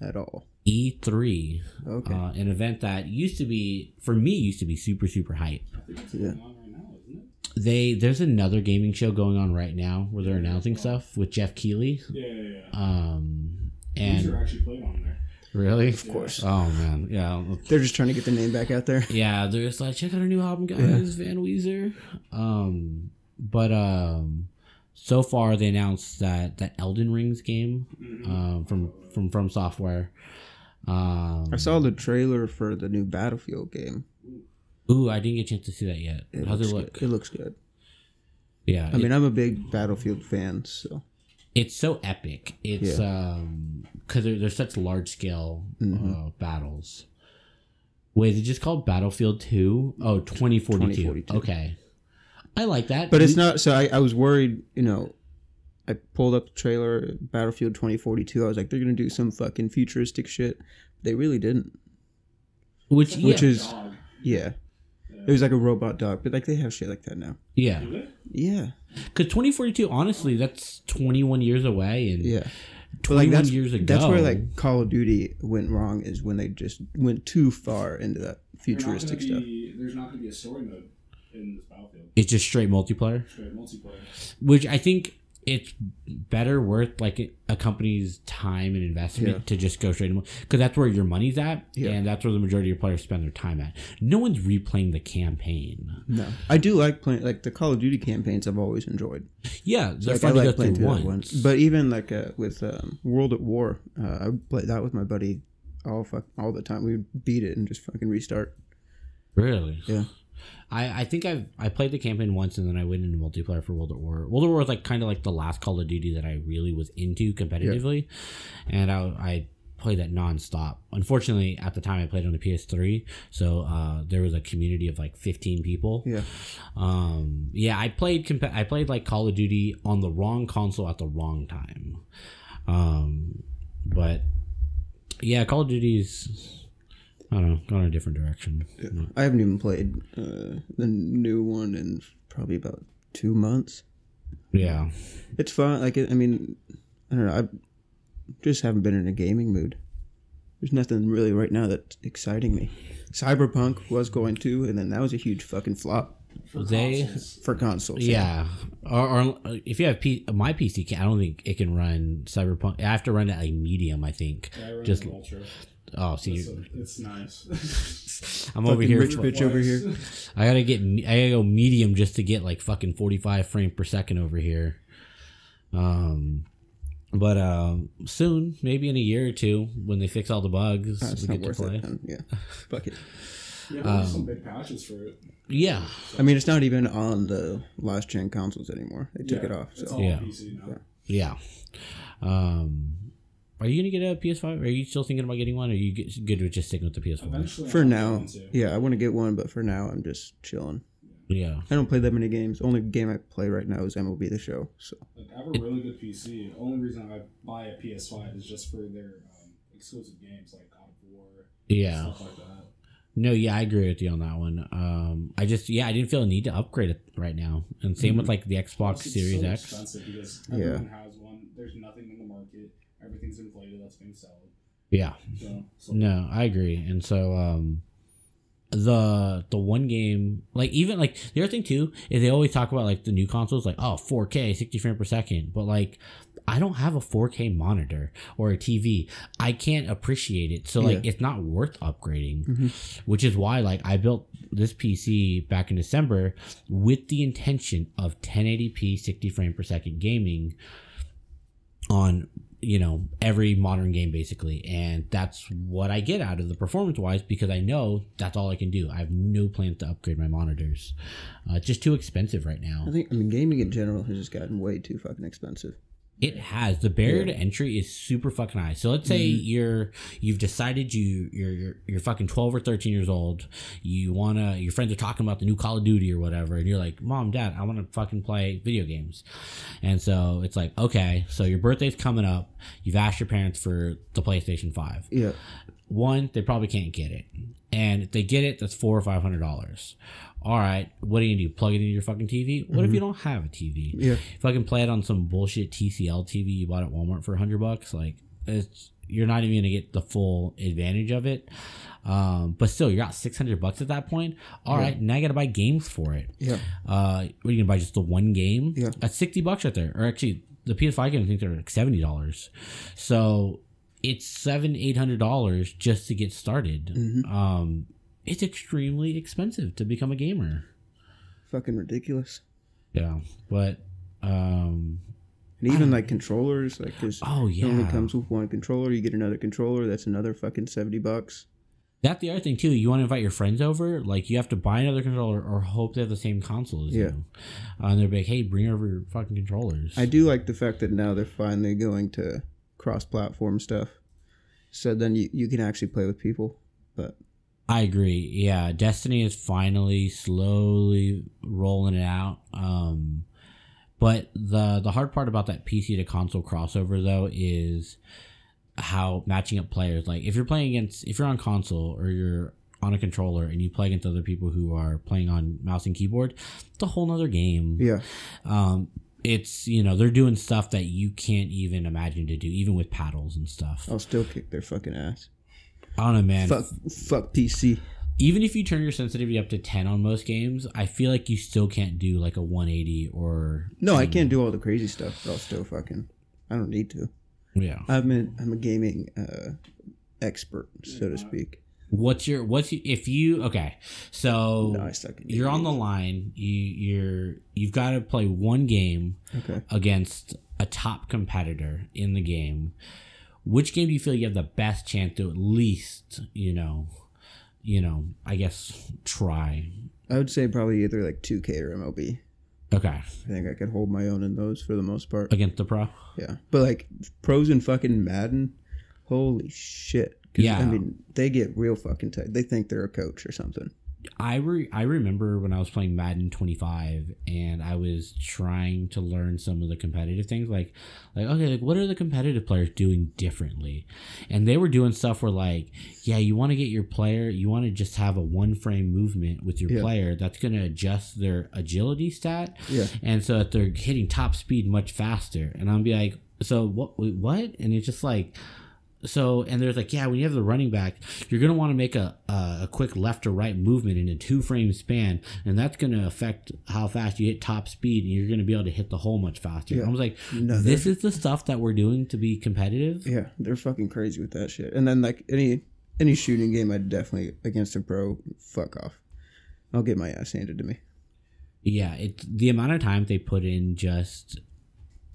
Speaker 2: at all.
Speaker 1: E3,
Speaker 2: Okay.
Speaker 1: uh, an event that used to be for me used to be super super hype.
Speaker 3: I think it's
Speaker 2: Yeah.
Speaker 3: on right now, isn't it?
Speaker 1: They there's another gaming show going on right now where they're announcing stuff with Geoff Keighley.
Speaker 3: Yeah, yeah, yeah.
Speaker 1: Um,
Speaker 3: These
Speaker 1: and
Speaker 3: are actually played on there.
Speaker 1: Really,
Speaker 2: Of course.
Speaker 1: Oh man, yeah.
Speaker 2: They're just trying to get the name back out there.
Speaker 1: Yeah, they're just like, check out our new album, guys, Van Weezer. Um, but um, so far they announced that that Elden Rings game um, from from From Software. Um,
Speaker 2: I saw the trailer for the new Battlefield game.
Speaker 1: Ooh, I didn't get a chance to see that yet.
Speaker 2: It
Speaker 1: How's it look?
Speaker 2: Good. It looks good.
Speaker 1: Yeah,
Speaker 2: I mean, I'm a big Battlefield fan, so
Speaker 1: it's so epic. It's
Speaker 2: Yeah.
Speaker 1: um because they're, they're such large scale
Speaker 2: Mm-hmm.
Speaker 1: uh, battles. Wait, is it just called Battlefield Two? Oh, 2042.
Speaker 2: 2042.
Speaker 1: Okay, I like that.
Speaker 2: but it's not. So I, I was worried. You know, I pulled up the trailer Battlefield 2042. I was like, they're gonna do some fucking futuristic shit. They really didn't.
Speaker 1: which
Speaker 2: which is- Yeah, it was like a robot dog, but like they have shit like that now.
Speaker 1: yeah.
Speaker 2: Yeah,
Speaker 1: Because 2042, honestly, that's 21 years away, and
Speaker 2: yeah.
Speaker 1: 21
Speaker 2: like that's
Speaker 1: years ago.
Speaker 2: that's where like Call of Duty went wrong is when they just went too far into that
Speaker 3: They're not gonna
Speaker 2: futuristic stuff.
Speaker 3: be- There's not going to be a story mode in this Battlefield.
Speaker 1: it's just straight multiplayer,
Speaker 3: Straight multiplayer.
Speaker 1: which I think it's better worth like a company's time and investment
Speaker 2: Yeah.
Speaker 1: to just go straight because that's where your money's at,
Speaker 2: Yeah.
Speaker 1: and that's where the majority of your players spend their time at. No one's replaying the campaign.
Speaker 2: No, I do like playing like the Call of Duty campaigns. I've always enjoyed.
Speaker 1: Yeah, they're
Speaker 2: Like,
Speaker 1: fun to go
Speaker 2: playing
Speaker 1: through
Speaker 2: that
Speaker 1: once.
Speaker 2: But even like uh, with um, World at War, uh, I played that with my buddy all fuck all the time. We would beat it and just fucking restart.
Speaker 1: really,
Speaker 2: Yeah.
Speaker 1: I, I think I've I played the campaign once and then I went into multiplayer for World at War. World at War was like kind of like the last Call of Duty that I really was into competitively, and I, I played that nonstop. Unfortunately, at the time I played on the PS3, so uh, there was a community of like 15 people.
Speaker 2: Yeah.
Speaker 1: Um, yeah, I played comp- I played like Call of Duty on the wrong console at the wrong time. Um, but yeah, Call of Duty's I don't know, gone a different direction.
Speaker 2: I haven't even played uh, the new one in probably about two months.
Speaker 1: Yeah.
Speaker 2: It's fun. Like I mean, I don't know. I just haven't been in a gaming mood. There's nothing really right now that's exciting me. Cyberpunk was going to, and then that was a huge fucking flop
Speaker 3: For
Speaker 1: They-
Speaker 3: consoles.
Speaker 2: for consoles.
Speaker 1: Yeah, or, or if you have P, my PC, can, I don't think it can run Cyberpunk. I have to run it like medium. I think.
Speaker 3: Yeah, I run
Speaker 1: Just
Speaker 3: an Ultra.
Speaker 1: Oh, see,
Speaker 3: It's, it's nice.
Speaker 1: I'm over here.
Speaker 2: rich bitch over here.
Speaker 1: I gotta get. me- I gotta go medium just to get like fucking 45 frame per second over here. Um, but um, soon, maybe in a year or two, when they fix all the bugs,
Speaker 2: That's
Speaker 1: we get to play.
Speaker 2: it. Yeah, fuck it.
Speaker 3: Yeah,
Speaker 1: Um,
Speaker 3: some big patches for it.
Speaker 1: Yeah,
Speaker 2: I mean, it's not even on the last gen consoles anymore. They took
Speaker 3: Yeah,
Speaker 2: it off.
Speaker 3: It's
Speaker 2: So
Speaker 3: all
Speaker 1: Yeah.
Speaker 3: PC now.
Speaker 1: yeah. Um, are you gonna get a PS5? Are you still thinking about getting one? Or are you get, good with just sticking with the PS4?
Speaker 2: For now, yeah, I want to get one, but for now, I'm just chilling.
Speaker 1: Yeah.
Speaker 2: I don't play that many games. Only game I play right now is MLB The Show. So
Speaker 3: Like, I have a really good PC. The Only reason I buy a PS5 is just for their um, exclusive games like God of War,
Speaker 1: Yeah.
Speaker 3: stuff like that.
Speaker 1: No, yeah, I agree with you on that one. Um, I just, yeah, I didn't feel a need to upgrade it right now. And same with like the Xbox
Speaker 3: It's
Speaker 1: Series
Speaker 3: so
Speaker 1: X.
Speaker 3: expensive because
Speaker 2: Yeah.
Speaker 3: everyone has one. There's nothing in the market. Everything's inflated. That's being sold.
Speaker 1: Yeah.
Speaker 3: So, so
Speaker 1: No, I agree. And so, um, the the one game like even like the other thing too is they always talk about like the new consoles like oh 4k 60 frames per second but like i don't have a 4k monitor or a tv i can't appreciate it so like
Speaker 2: Yeah.
Speaker 1: it's not worth upgrading
Speaker 2: Mhm.
Speaker 1: which is why like i built this pc back in december with the intention of 1080p 60 frame per second gaming on you know every modern game basically. And that's what i get out of the performance wise because i know that's all i can do. I have no plans to upgrade my monitors. Uh, it's just too expensive right now.
Speaker 2: I think I mean gaming in general has just gotten way too fucking expensive.
Speaker 1: It has the barrier
Speaker 2: Yeah.
Speaker 1: to entry is super fucking high. So let's say
Speaker 2: Mhm.
Speaker 1: you're you've decided you you're, you're you're fucking 12 or 13 years old. You wanna your friends are talking about the new call of duty or whatever and you're like mom dad i want to fucking play video games. And so it's like okay so your birthday's coming up. You've asked your parents for the playstation 5
Speaker 2: Yeah.
Speaker 1: one they probably can't get it. And if they get it that's four or five hundred dollars all right what are you gonna do plug it into your fucking tv what if you don't have a tv
Speaker 2: Yeah.
Speaker 1: if I can play it on some bullshit TCL TV you bought at Walmart for a hundred bucks, like it's you're not even gonna get the full advantage of it. Um, but still, you're out six hundred bucks at that point. All
Speaker 2: Yeah.
Speaker 1: right, now I gotta buy games for it.
Speaker 2: Yeah.
Speaker 1: Uh, what are you gonna buy? Just the one game?
Speaker 2: Yeah.
Speaker 1: that's sixty bucks right there. Or actually, the PS5 game I think they're like seventy dollars. So it's seven eight hundred dollars just to get started.
Speaker 2: Mhm.
Speaker 1: Um, it's extremely expensive to become a gamer.
Speaker 2: Fucking ridiculous.
Speaker 1: Yeah, but um,
Speaker 2: And even like controllers, like because
Speaker 1: oh
Speaker 2: it only comes with one controller. You get another controller. That's another fucking seventy bucks.
Speaker 1: That's the other thing too. You want to invite your friends over, like you have to buy another controller or hope they have the same console as
Speaker 2: Yeah.
Speaker 1: you. Uh, and they're like, "Hey, bring over your fucking controllers."
Speaker 2: I do like the fact that now they're finally going to cross-platform stuff. So then you, you can actually play with people. But
Speaker 1: I agree. Yeah, Destiny is finally slowly rolling it out. Um, but the the hard part about that PC to console crossover though is how matching up players. Like if you're playing against, if you're on console or you're on a controller and you play against other people who are playing on mouse and keyboard, it's a whole nother game.
Speaker 2: yeah,
Speaker 1: um it's you know they're doing stuff that you can't even imagine to do even with paddles and stuff
Speaker 2: I'll still kick their fucking ass.
Speaker 1: I don't know man
Speaker 2: Fuck, fuck PC.
Speaker 1: even if you turn your sensitivity up to 10 on most games i feel like you still can't do like a 180 or
Speaker 2: No, I can't do all the crazy stuff, but I'll still fucking. I don't need to.
Speaker 1: yeah
Speaker 2: I'm a, I'm a gaming uh, expert, so to speak.
Speaker 1: what's your what's your, if you okay so
Speaker 2: No, I suck. at
Speaker 1: you're on the line you you're you've got to play one game
Speaker 2: Okay.
Speaker 1: against a top competitor in the game, which game do you feel you have the best chance to at least, you know, you know, I guess try?
Speaker 2: I would say probably either like 2K or MLB.
Speaker 1: Okay,
Speaker 2: I think I could hold my own in those for the most part.
Speaker 1: against the pro.
Speaker 2: Yeah, but like pros and fucking Madden, holy shit.
Speaker 1: Yeah.
Speaker 2: I mean they get real fucking tight. They think they're a coach or something.
Speaker 1: I re- I remember when I was playing Madden 25 and I was trying to learn some of the competitive things like like okay like what are the competitive players doing differently? And they were doing stuff where like yeah you want to get your player you want to just have a one frame movement with your
Speaker 2: Yeah.
Speaker 1: player that's going to adjust their agility stat.
Speaker 2: Yeah,
Speaker 1: and so that they're hitting top speed much faster. And I'll be like so what what? And it's just like so and there's like yeah when you have the running back you're going to want to make a, a quick left or right movement in a two frame span and that's going to affect how fast you hit top speed and you're going to be able to hit the hole much faster
Speaker 2: Yeah.
Speaker 1: i was like
Speaker 2: No,
Speaker 1: this is the stuff that we're doing to be competitive
Speaker 2: yeah, they're fucking crazy with that shit. And then like any any shooting game, I'd definitely against a pro. Fuck off. I'll get my ass handed to me.
Speaker 1: yeah it's the amount of time they put in just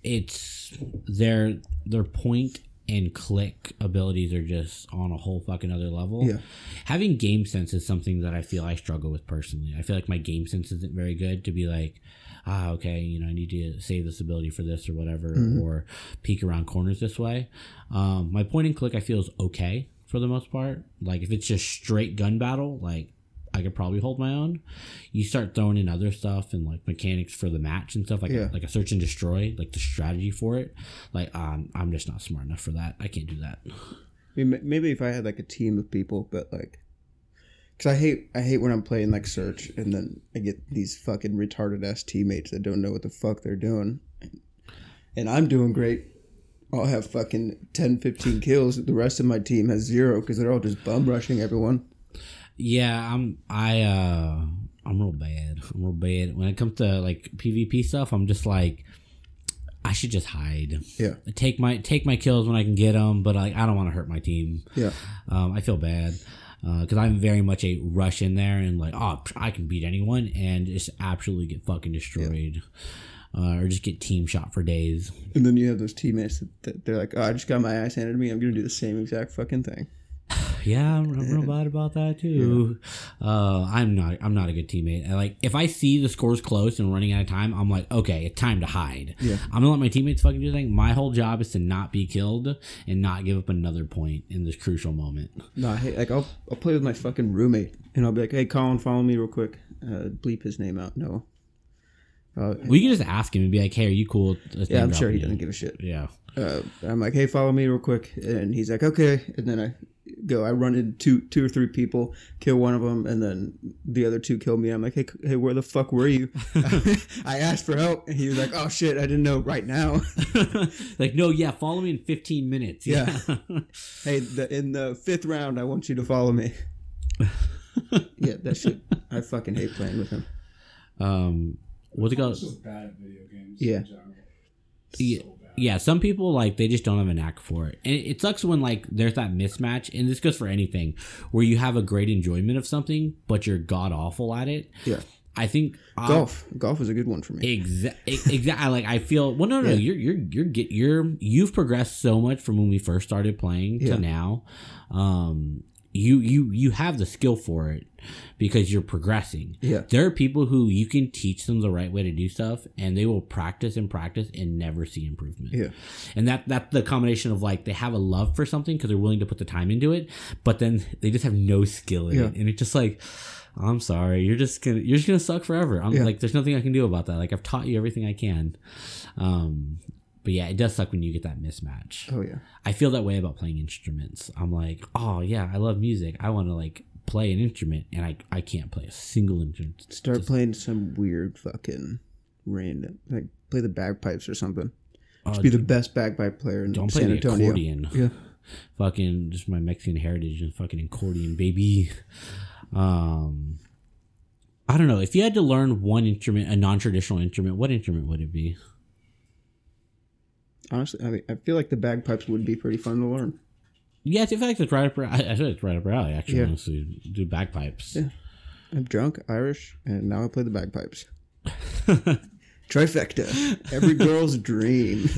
Speaker 1: it's their their point and click abilities are just on a whole fucking other level
Speaker 2: Yeah.
Speaker 1: having game sense is something that i feel i struggle with personally i feel like my game sense isn't very good to be like ah okay you know i need to save this ability for this or whatever
Speaker 2: Mhm.
Speaker 1: or peek around corners this way um, my point and click i feel is okay for the most part like if it's just straight gun battle like I could probably hold my own. You start throwing in other stuff and like mechanics for the match and stuff like
Speaker 2: Yeah.
Speaker 1: like a search and destroy, like the strategy for it. Like um, I'm just not smart enough for that. I can't do that.
Speaker 2: I mean, maybe if I had like a team of people, but like, cause I hate I hate when I'm playing like search and then I get these fucking retarded ass teammates that don't know what the fuck they're doing, and I'm doing great. I'll have fucking 10, 15 kills. The rest of my team has zero because they're all just bum rushing everyone.
Speaker 1: Yeah, I'm I uh I'm real bad. I'm real bad when it comes to like PvP stuff. I'm just like I should just hide.
Speaker 2: Yeah.
Speaker 1: Take my take my kills when I can get them, but like I don't want to hurt my team.
Speaker 2: Yeah,
Speaker 1: Um, I feel bad because I'm very much a rush in there and like oh I can beat anyone and just absolutely get fucking destroyed. Uh, or just get team shot for days.
Speaker 2: and then you have those teammates that, that they're like, "Oh, I just got my ass handed to me. I'm gonna do the same exact fucking thing."
Speaker 1: Yeah, I'm, I'm real bad about that too. Uh, I'm not. I'm not a good teammate. I like if I see the scores close and running out of time, I'm like, okay, it's time to hide.
Speaker 2: Yeah.
Speaker 1: I'm gonna let my teammates fucking do the thing. My whole job is to not be killed and not give up another point in this crucial moment.
Speaker 2: No, I hate, like I'll I'll play with my fucking roommate, and I'll be like, "Hey, Colin, follow me real quick." Uh, bleep his name out. No. Uh,
Speaker 1: We can just ask him and be like, "Hey, are you cool?"
Speaker 2: Yeah, I'm sure he doesn't give a shit.
Speaker 1: Yeah.
Speaker 2: uh, I'm like, hey, follow me real quick, and he's like, okay, and then I go, I run into two, two or three people, kill one of them, and then the other two kill me. I'm like, hey, hey, where the fuck were you? I asked for help, and he was like, oh shit, I didn't know right now.
Speaker 1: like, no, yeah, follow me in 15 minutes.
Speaker 2: Yeah. hey, the, in the fifth round, I want you to follow me. yeah, that shit. I fucking hate playing with him.
Speaker 1: um, what's it called?
Speaker 3: It's bad video games.
Speaker 2: Yeah.
Speaker 3: In general.
Speaker 1: Yeah.
Speaker 3: So bad.
Speaker 1: Yeah, some people like they just don't have a knack for it, and it, sucks when like there's that mismatch, and this goes for anything where you have a great enjoyment of something, but you're god awful at it.
Speaker 2: Yeah.
Speaker 1: I think
Speaker 2: Golf, golf is a good one for me.
Speaker 1: Exactly. Exactly. Like I feel. Well, no, no.
Speaker 2: Yeah.
Speaker 1: You're you're you're get you're you've progressed so much from when we first started playing
Speaker 2: Yeah.
Speaker 1: to now. Um, you you you have the skill for it because you're progressing.
Speaker 2: Yeah.
Speaker 1: There are people who you can teach them the right way to do stuff, and they will practice and practice and never see improvement.
Speaker 2: Yeah.
Speaker 1: And that that's the combination of like they have a love for something because they're willing to put the time into it, but then they just have no skill in
Speaker 2: Yeah.
Speaker 1: it, and it's just like. I'm sorry. You're just gonna you're just gonna suck forever. I'm
Speaker 2: Yeah.
Speaker 1: like, there's nothing I can do about that. Like I've taught you everything I can. Um, but yeah, it does suck when you get that mismatch.
Speaker 2: Oh yeah.
Speaker 1: I feel that way about playing instruments. I'm like, oh yeah, I love music. I want to like play an instrument, and I I can't play a single instrument.
Speaker 2: Start
Speaker 1: Just-
Speaker 2: playing some weird fucking random, like play the bagpipes or something.
Speaker 1: uh,
Speaker 2: Be the best bagpipe player in
Speaker 1: don't play
Speaker 2: San
Speaker 1: the
Speaker 2: Antonio.
Speaker 1: accordion.
Speaker 2: Yeah.
Speaker 1: Fucking just my Mexican heritage and fucking accordion, baby. Um, I don't know. If you had to learn one instrument, a non-traditional instrument, what instrument would it be?
Speaker 2: Honestly, I mean, I feel like the bagpipes would be pretty fun to learn.
Speaker 1: Yeah, I feel like it's right up. I, said it's right up alley. Actually,
Speaker 2: Yeah.
Speaker 1: honestly, do bagpipes.
Speaker 2: Yeah. I'm drunk, Irish, and now I play the bagpipes. Trifecta. Every girl's dream.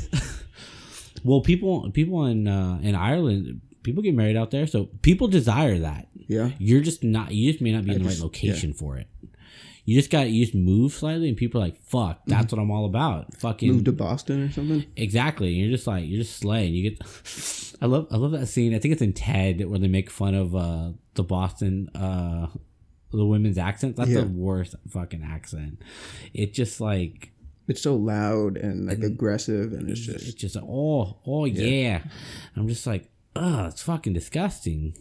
Speaker 1: Well, people people in uh, in Ireland, people get married out there, so people desire that.
Speaker 2: Yeah.
Speaker 1: You're just not. You just may not be in
Speaker 2: I
Speaker 1: the
Speaker 2: just-
Speaker 1: right location for it. You just got you just move slightly, and people are like, "Fuck, that's what I'm all about." Fucking
Speaker 2: Mm-hmm. Move to Boston or something.
Speaker 1: exactly. You're just like you're just slaying. You get. I love I love that scene. I think it's in Ted where they make fun of uh, the Boston uh, the women's accent. That's
Speaker 2: Yeah.
Speaker 1: the worst fucking accent. It just like
Speaker 2: It's so loud and like aggressive, and it's just
Speaker 1: it's
Speaker 2: just
Speaker 1: oh oh yeah. I'm just like, oh, it's fucking disgusting.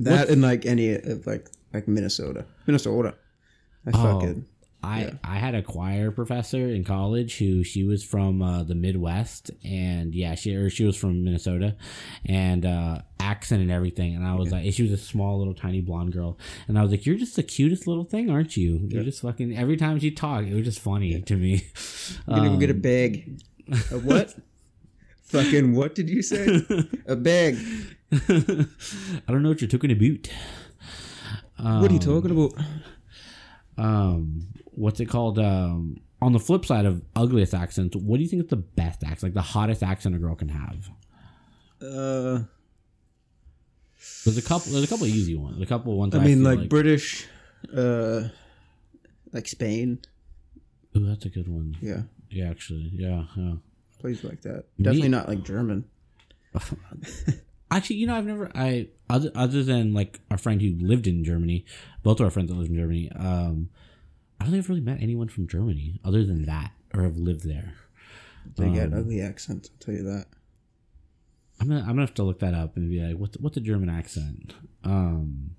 Speaker 2: that and like any of like like Minnesota. Minnesota. I
Speaker 1: Oh,
Speaker 2: fucking
Speaker 1: I
Speaker 2: Yeah.
Speaker 1: I had a choir professor in college who she was from uh, the Midwest and yeah she or she was from Minnesota and uh, accent and everything and I was like she was a small little tiny blonde girl and I was like you're just the cutest little thing aren't you you're
Speaker 2: Yeah.
Speaker 1: just fucking every time she talked it was just funny to me
Speaker 2: I'm gonna go get a
Speaker 1: Um,
Speaker 2: bag. A what? fucking what did you say? A bag.
Speaker 1: I don't know what you're talking about
Speaker 2: What are you talking about?
Speaker 1: Um what's it called um on the flip side of ugliest accents what do you think is the best accent like the hottest accent a girl can have
Speaker 2: Uh,
Speaker 1: there's a couple there's a couple easy ones a couple of ones
Speaker 2: I mean,
Speaker 1: feel
Speaker 2: like, British, uh, like Spain.
Speaker 1: Ooh, that's a good one
Speaker 2: Yeah,
Speaker 1: yeah actually yeah, yeah.
Speaker 2: places like that.
Speaker 1: Me-
Speaker 2: Definitely not like German.
Speaker 1: Actually, you know, I've never I other other than like our friend who lived in Germany, both of our friends that lived in Germany. Um, I don't think I've really met anyone from Germany other than that, or have lived there.
Speaker 2: They
Speaker 1: Um,
Speaker 2: ugly accents. I'll tell you that.
Speaker 1: I'm gonna I'm gonna have to look that up and be like, what's what's the German accent? Um,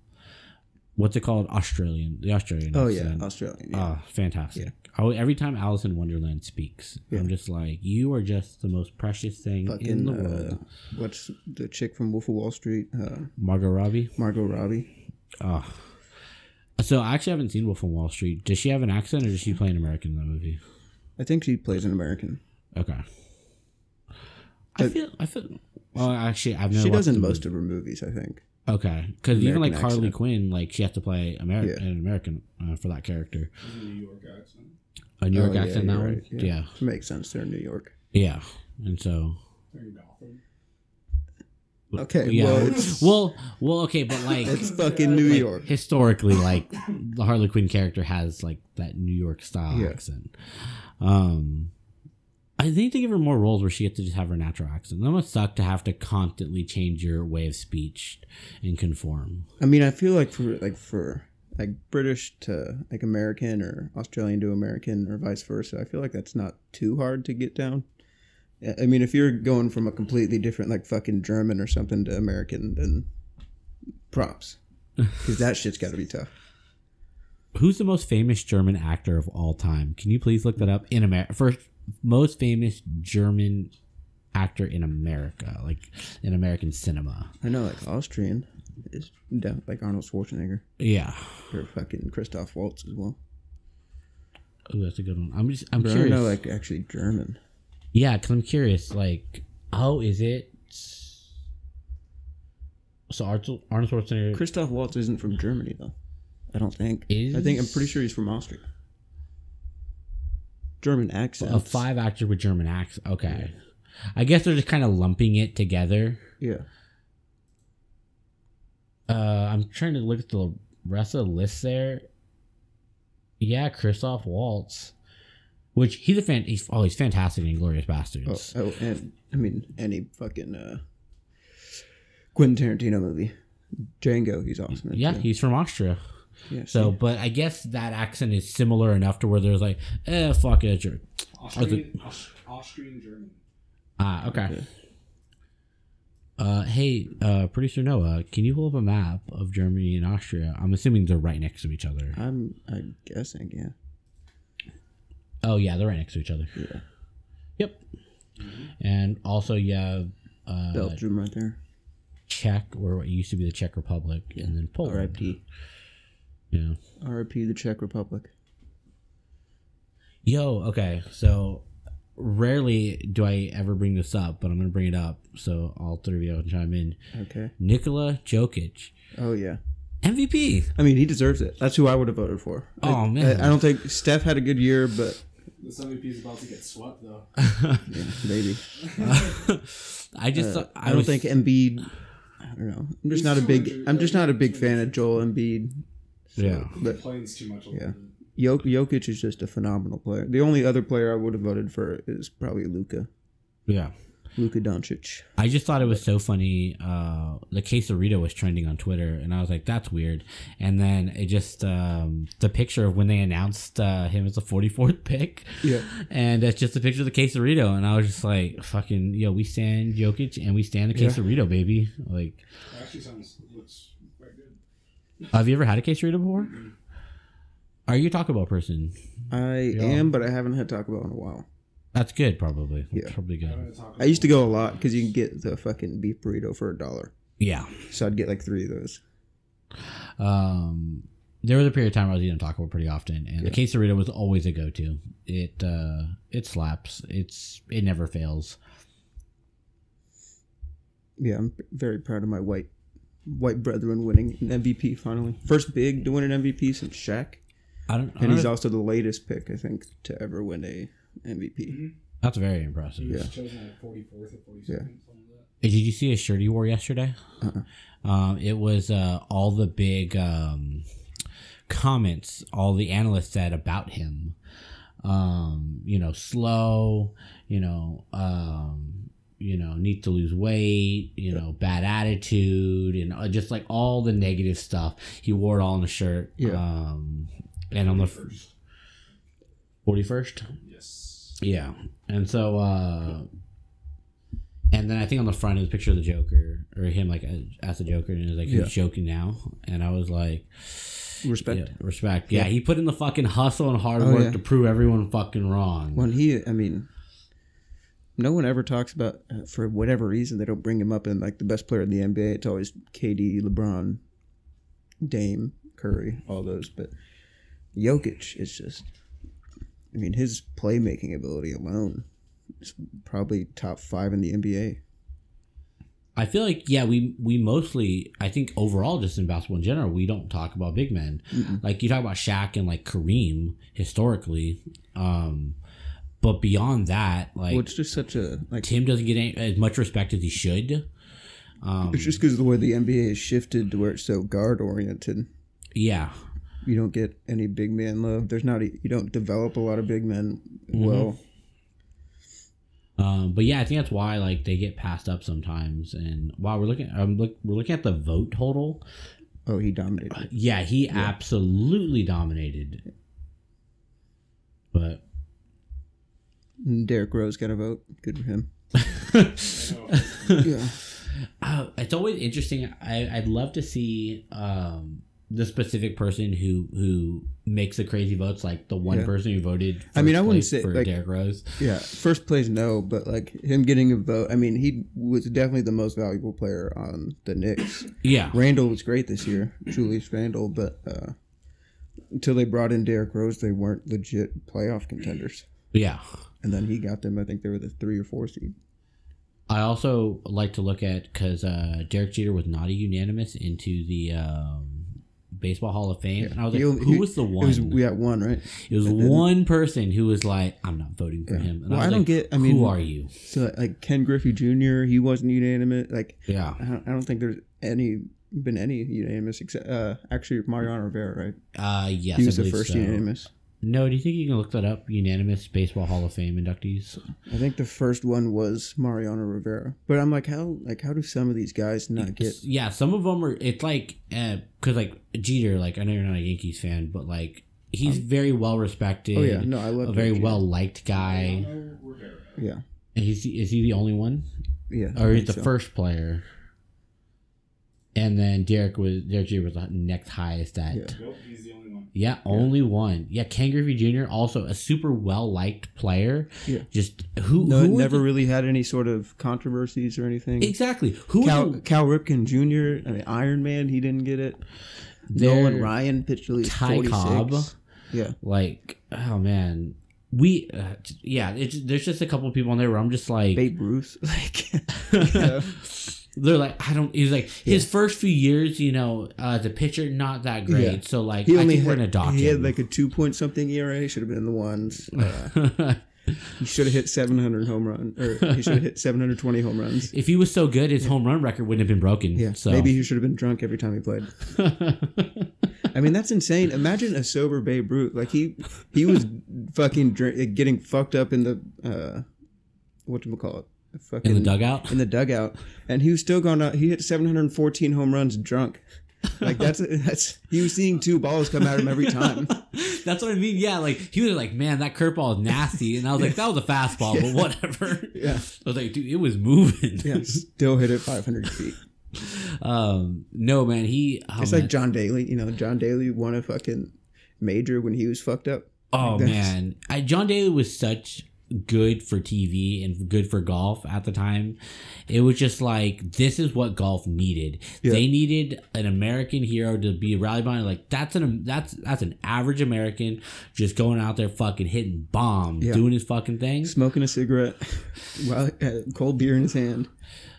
Speaker 1: what's it called? Australian, the Australian.
Speaker 2: Oh yeah. Australian. Yeah.
Speaker 1: Ah, fantastic. Oh, every time Alice in Wonderland speaks,
Speaker 2: Yeah.
Speaker 1: I'm just like, you are just the most precious thing in
Speaker 2: Fucking
Speaker 1: the
Speaker 2: uh,
Speaker 1: world.
Speaker 2: what's the chick from Wolf of Wall Street? Uh,
Speaker 1: Margot Robbie.
Speaker 2: Margot Robbie.
Speaker 1: Oh. So I actually haven't seen Wolf on Wall Street. Does she have an accent or does she play an American in that movie?
Speaker 2: I think she plays an American.
Speaker 1: Okay. I feel. I feel. Well, actually, I've never.
Speaker 2: She does in most
Speaker 1: movie.
Speaker 2: of her movies, I think.
Speaker 1: Okay, because even like
Speaker 2: American
Speaker 1: Harley
Speaker 2: accent.
Speaker 1: Quinn, like she has to play Ameri-
Speaker 2: Yeah.
Speaker 1: an American uh, for that character.
Speaker 3: Is New York accent?
Speaker 1: A New York
Speaker 2: Oh, yeah,
Speaker 1: accent. that
Speaker 2: right,
Speaker 1: one. Yeah.
Speaker 2: Makes sense. They're in New York.
Speaker 1: yeah, And so.
Speaker 3: They're in Gotham.
Speaker 2: Okay,
Speaker 1: Yeah.
Speaker 2: well,
Speaker 1: Well, well, okay, but like
Speaker 2: it's fucking New
Speaker 1: like,
Speaker 2: York.
Speaker 1: historically, like the Harley Quinn character has like that New York style
Speaker 2: Yeah.
Speaker 1: accent. Um, I think to give her more roles where she gets to just have her natural accent. That must suck to have to constantly change your way of speech and conform.
Speaker 2: I mean, I feel like for like for like British to like American or Australian to American or vice versa, I feel like that's not too hard to get down. I- mean, if you're going from a completely different like fucking German or something to American, then props, because that shit's got to be tough.
Speaker 1: Who's the most famous German actor of all time? Can you please look that up in America? First, most famous German actor in America, like in American cinema.
Speaker 2: I know, like Austrian is down like Arnold Schwarzenegger
Speaker 1: Yeah.
Speaker 2: or fucking Christoph Waltz as well.
Speaker 1: Oh, that's a good one. I'm just, I'm
Speaker 2: But I don't
Speaker 1: curious.
Speaker 2: know, like actually German.
Speaker 1: Yeah, because I'm curious. Like, how is it? So Arnold Arnold Schwarzenegger.
Speaker 2: Christoph Waltz isn't from Germany though. I don't think.
Speaker 1: Is-
Speaker 2: I think I'm pretty sure he's from Austria. German accent.
Speaker 1: a five actor with German accent. Okay, I guess they're just kind of lumping it together.
Speaker 2: Yeah.
Speaker 1: Uh, I'm trying to look at the rest of the list there. Yeah, Christoph Waltz, which he's a fan. He's oh, he's fantastic in Glorious
Speaker 2: Oh,
Speaker 1: Bastards.
Speaker 2: oh, and I mean any fucking uh, Quentin Tarantino movie, Django. He's awesome.
Speaker 1: yeah,
Speaker 2: too.
Speaker 1: he's from Austria.
Speaker 2: yeah.
Speaker 1: So,
Speaker 2: see?
Speaker 1: but I guess that accent is similar enough to where there's like, eh, fuck it, sure.
Speaker 3: Austrian, Aus- Austrian German.
Speaker 1: Ah, okay.
Speaker 2: Okay.
Speaker 1: Uh, hey, uh, producer Noah, can you pull up a map of Germany and Austria? I'm assuming they're right next to each other.
Speaker 2: I'm I'm guessing. Yeah.
Speaker 1: Oh yeah, they're right next to each other.
Speaker 2: Yeah.
Speaker 1: Yep. And also, yeah, uh,
Speaker 2: Belgium right there.
Speaker 1: Czech, or what used to be the Czech Republic, and then Poland.
Speaker 2: R.I.P.
Speaker 1: Yeah.
Speaker 2: R.I.P. the Czech Republic.
Speaker 1: Yo, okay, so rarely do I ever bring this up, but I'm gonna bring it up, so all three of you can chime in.
Speaker 2: Okay.
Speaker 1: Nikola Jokic,
Speaker 2: Oh yeah.
Speaker 1: MVP.
Speaker 2: I mean, he deserves it. That's who I would have voted for.
Speaker 1: Oh,
Speaker 2: I,
Speaker 1: man.
Speaker 2: I, I don't think Steph had a good year, but
Speaker 3: This MVP is about to get swept though.
Speaker 2: yeah, maybe.
Speaker 1: I just,
Speaker 2: Uh,
Speaker 1: I,
Speaker 2: I don't
Speaker 1: was-
Speaker 2: think Embiid. I don't know. I'm just
Speaker 3: He's
Speaker 2: not a big. I'm just not a big fan of Joel Embiid.
Speaker 1: Yeah.
Speaker 2: But
Speaker 3: Playing's too much. A
Speaker 2: Yeah.
Speaker 3: bit.
Speaker 2: Jok- Jokic is just a phenomenal player. The only other player I would have voted for is probably Luka.
Speaker 1: Yeah.
Speaker 2: Luka Doncic.
Speaker 1: I just thought it was so funny. Uh, the quesarito was trending on Twitter, and I was like, "That's weird." And then it just um, the picture of when they announced uh, him as the 44th pick,
Speaker 2: Yeah.
Speaker 1: and it's just a picture of the quesarito, and I was just like, "Fucking yo, we stand Jokic and we stand the
Speaker 2: Yeah.
Speaker 1: quesarito, baby." Like,
Speaker 3: It actually sounds looks quite good.
Speaker 1: have you ever had a quesarito before? Are you a Taco Bell person?
Speaker 2: I
Speaker 1: Yeah.
Speaker 2: am, but I haven't had Taco Bell in a while.
Speaker 1: That's good, probably.
Speaker 2: Yeah.
Speaker 1: probably good.
Speaker 2: I used to go a lot because you can get the fucking beef burrito for a dollar.
Speaker 1: Yeah.
Speaker 2: So I'd get like three of those.
Speaker 1: Um, there was a period of time I was eating Taco Bell pretty often, and the quesarito was always a go-to. It uh, it slaps. It's it never fails.
Speaker 2: Yeah, I'm very proud of my white white brethren winning an MVP finally. First big to win an MVP since Shaq.
Speaker 1: I don't. I
Speaker 2: And
Speaker 1: don't
Speaker 2: he's also the latest pick, I think, to ever win a MVP.
Speaker 1: that's very impressive.
Speaker 3: He was
Speaker 2: Yeah.
Speaker 3: chosen like 44th or 42nd,
Speaker 2: Yeah.
Speaker 3: like that.
Speaker 1: Did you see his shirt he wore yesterday?
Speaker 2: Uh-uh.
Speaker 1: Um, it was uh, all the big um, comments all the analysts said about him. Um, you know, slow. You know, um, you know, needs to lose weight, you know, bad attitude, and uh, just like all the negative stuff. He wore it all in the shirt.
Speaker 2: Yeah.
Speaker 1: And on the forty first.
Speaker 3: Yes.
Speaker 1: Yeah. And so, uh, and then I think on the front is a picture of the Joker or him like as the Joker, and it's like
Speaker 2: Yeah.
Speaker 1: who's joking now? And I was like,
Speaker 2: Respect.
Speaker 1: yeah, respect. Yeah, he put in the fucking hustle and hard
Speaker 2: Oh,
Speaker 1: work
Speaker 2: yeah.
Speaker 1: to prove everyone fucking wrong.
Speaker 2: When he, I mean, no one ever talks about uh, for whatever reason they don't bring him up in like the best player in the NBA. It's always KD, LeBron, Dame, Curry, all those. But Jokic is just, I mean, his playmaking ability alone is probably top five in the NBA.
Speaker 1: I feel like yeah, we we mostly I think overall just in basketball in general we don't talk about big men. Like you talk about Shaq and like Kareem historically, um, but beyond that, like
Speaker 2: Well, it's just such a like.
Speaker 1: Tim doesn't get any, as much respect as he should. Um,
Speaker 2: It's just because of the way the NBA has shifted to where it's so guard oriented.
Speaker 1: yeah,
Speaker 2: You don't get any big man love. There's not. A, you don't develop a lot of big men
Speaker 1: Mm-hmm.
Speaker 2: well.
Speaker 1: Um, but yeah, I think that's why like they get passed up sometimes. And while we're looking, um, look, we're looking at the vote total.
Speaker 2: Oh, he dominated.
Speaker 1: Yeah, he absolutely dominated. But
Speaker 2: Derrick Rose got a vote. Good for him. Yeah.
Speaker 1: uh, it's always interesting. I, I'd love to see um, the specific person who who makes the crazy votes, like the one
Speaker 2: Yeah.
Speaker 1: person who voted.
Speaker 2: I mean, I wouldn't say,
Speaker 1: for
Speaker 2: like-
Speaker 1: Derrick Rose.
Speaker 2: Yeah. First place, no, but like him getting a vote. I mean, he was definitely the most valuable player on the Knicks.
Speaker 1: Yeah,
Speaker 2: Randle was great this year, Julius Randle, but uh, until they brought in Derrick Rose, they weren't legit playoff contenders.
Speaker 1: yeah.
Speaker 2: And then he got them. I think they were the three or four seed.
Speaker 1: I also like to look at because uh, Derek Jeter was not a unanimous into the um, Baseball Hall of Fame, and I was like,
Speaker 2: He
Speaker 1: who
Speaker 2: he-
Speaker 1: was the one?
Speaker 2: was we had one, right?
Speaker 1: It was one person who was like, "I'm not voting for
Speaker 2: Yeah.
Speaker 1: him." And
Speaker 2: Well,
Speaker 1: was
Speaker 2: I don't
Speaker 1: like,
Speaker 2: get- I mean-
Speaker 1: who are you?
Speaker 2: So like Ken Griffey Jr. He wasn't unanimous. Like
Speaker 1: Yeah,
Speaker 2: I don't, I don't think there's any been any unanimous except uh, actually Mariano Rivera, right?
Speaker 1: uh, yes,
Speaker 2: He
Speaker 1: I
Speaker 2: was the first
Speaker 1: so.
Speaker 2: unanimous.
Speaker 1: No, do you think you can look that up? Unanimous Baseball Hall of Fame inductees.
Speaker 2: I think the first one was Mariano Rivera. But I'm like, how like how do some of these guys not get?
Speaker 1: yeah, some of them are. It's like uh, because like Jeter, like I know you're not a Yankees fan, but like he's very well respected.
Speaker 2: Oh yeah, no, I love
Speaker 1: a very well liked guy.
Speaker 3: Mariano Rivera.
Speaker 2: Yeah,
Speaker 1: And he's is he the only one?
Speaker 2: yeah.
Speaker 1: Or he's the
Speaker 2: so.
Speaker 1: first player. And then Derek was Derek Jeter was the next highest at.
Speaker 2: Yeah.
Speaker 1: Yeah,
Speaker 3: Nope, the only one.
Speaker 1: one. Yeah, Ken Griffey Jr. also a super well liked player.
Speaker 2: Yeah.
Speaker 1: Just who
Speaker 2: No,
Speaker 1: who
Speaker 2: never
Speaker 1: the-
Speaker 2: really had any sort of controversies or anything.
Speaker 1: exactly who
Speaker 2: Cal,
Speaker 1: the-
Speaker 2: Cal Ripken Jr. I mean, Iron Man, he didn't get it. Nolan Ryan pitched least
Speaker 1: Ty
Speaker 2: 46.
Speaker 1: Cobb.
Speaker 2: Yeah,
Speaker 1: like oh man we uh, yeah it's, there's just a couple of people on there where I'm just like
Speaker 2: Babe Ruth. Like, yeah.
Speaker 1: They're like I don't he's like his first few years you know uh, a pitcher not that great
Speaker 2: Yeah.
Speaker 1: so like
Speaker 2: he
Speaker 1: I
Speaker 2: only
Speaker 1: think we're
Speaker 2: had,
Speaker 1: gonna dock
Speaker 2: he had like a two point something ERA. Should have been in the ones. Uh, he should have hit 700 home run, or he should have hit 720 home runs.
Speaker 1: if he was so good his home run record wouldn't have been broken
Speaker 2: Yeah,
Speaker 1: so
Speaker 2: maybe he should have been drunk every time he played. I mean, that's insane. Imagine a sober Babe Ruth. Like he he was fucking drink, getting fucked up in the uh, what do we call it? Fucking
Speaker 1: in the dugout
Speaker 2: in the dugout, and he was still going out. He hit 714 home runs drunk. Like that's that's he was seeing two balls come at him every time.
Speaker 1: That's what I mean. Yeah, like he was like, "Man, that curveball is nasty," and I was like, "That was a fastball, but whatever."
Speaker 2: Yeah.
Speaker 1: I was like, "Dude, it was moving."
Speaker 2: Yeah, still hit it 500 feet.
Speaker 1: Um, no, man, he. Oh,
Speaker 2: It's
Speaker 1: man.
Speaker 2: like John Daly. You know, John Daly won a fucking major when he was fucked up.
Speaker 1: Oh
Speaker 2: That's-
Speaker 1: man, I, John Daly was such good for TV and good for golf at the time. It was just like this is what golf needed.
Speaker 2: Yeah.
Speaker 1: They needed an American hero to be rally behind. Like that's an that's that's an average American just going out there fucking hitting bombs,
Speaker 2: Yeah.
Speaker 1: doing his fucking thing.
Speaker 2: smoking a cigarette, while uh, cold beer in his hand,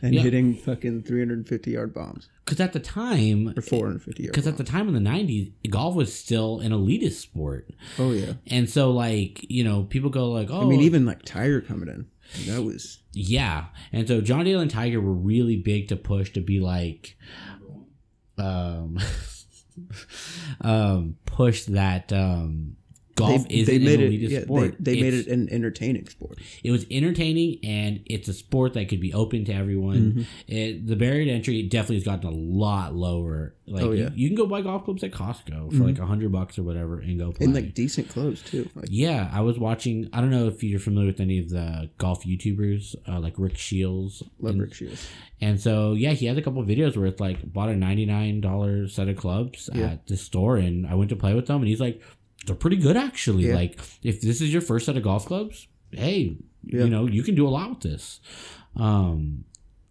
Speaker 2: and
Speaker 1: Yeah.
Speaker 2: hitting fucking 350 yard bombs
Speaker 1: Because at the time,
Speaker 2: or 450 yard.
Speaker 1: because at the time in the '90s, golf was still an elitist sport,
Speaker 2: oh yeah,
Speaker 1: and so like you know people go like, oh,
Speaker 2: I mean even like Tiger coming in, that was
Speaker 1: Yeah. And so John Daly and Tiger were really big to push to be like um um push that um golf
Speaker 2: they,
Speaker 1: is
Speaker 2: they
Speaker 1: an
Speaker 2: made
Speaker 1: elitist
Speaker 2: it. Yeah,
Speaker 1: sport.
Speaker 2: they, they made it an entertaining sport.
Speaker 1: it was entertaining and it's a sport that could be open to everyone.
Speaker 2: Mm-hmm.
Speaker 1: It, the barrier to entry definitely has gotten a lot lower. Like
Speaker 2: Oh,
Speaker 1: you-
Speaker 2: yeah.
Speaker 1: you, can go buy golf clubs at Costco for
Speaker 2: Mhm.
Speaker 1: like a hundred bucks or whatever and go play.
Speaker 2: And like decent clothes too. Like,
Speaker 1: yeah, I was watching. I don't know if you're familiar with any of the golf YouTubers, uh, like Rick Shields.
Speaker 2: love
Speaker 1: and,
Speaker 2: Rick Shields.
Speaker 1: and so yeah, he had a couple of videos where it's like bought a ninety nine dollar set of clubs
Speaker 2: Yeah.
Speaker 1: at the store, and I went to play with them, and he's like, they're pretty good actually.
Speaker 2: Yeah.
Speaker 1: Like if this is your first set of golf clubs, hey,
Speaker 2: Yeah.
Speaker 1: you know you can do a lot with this. Um,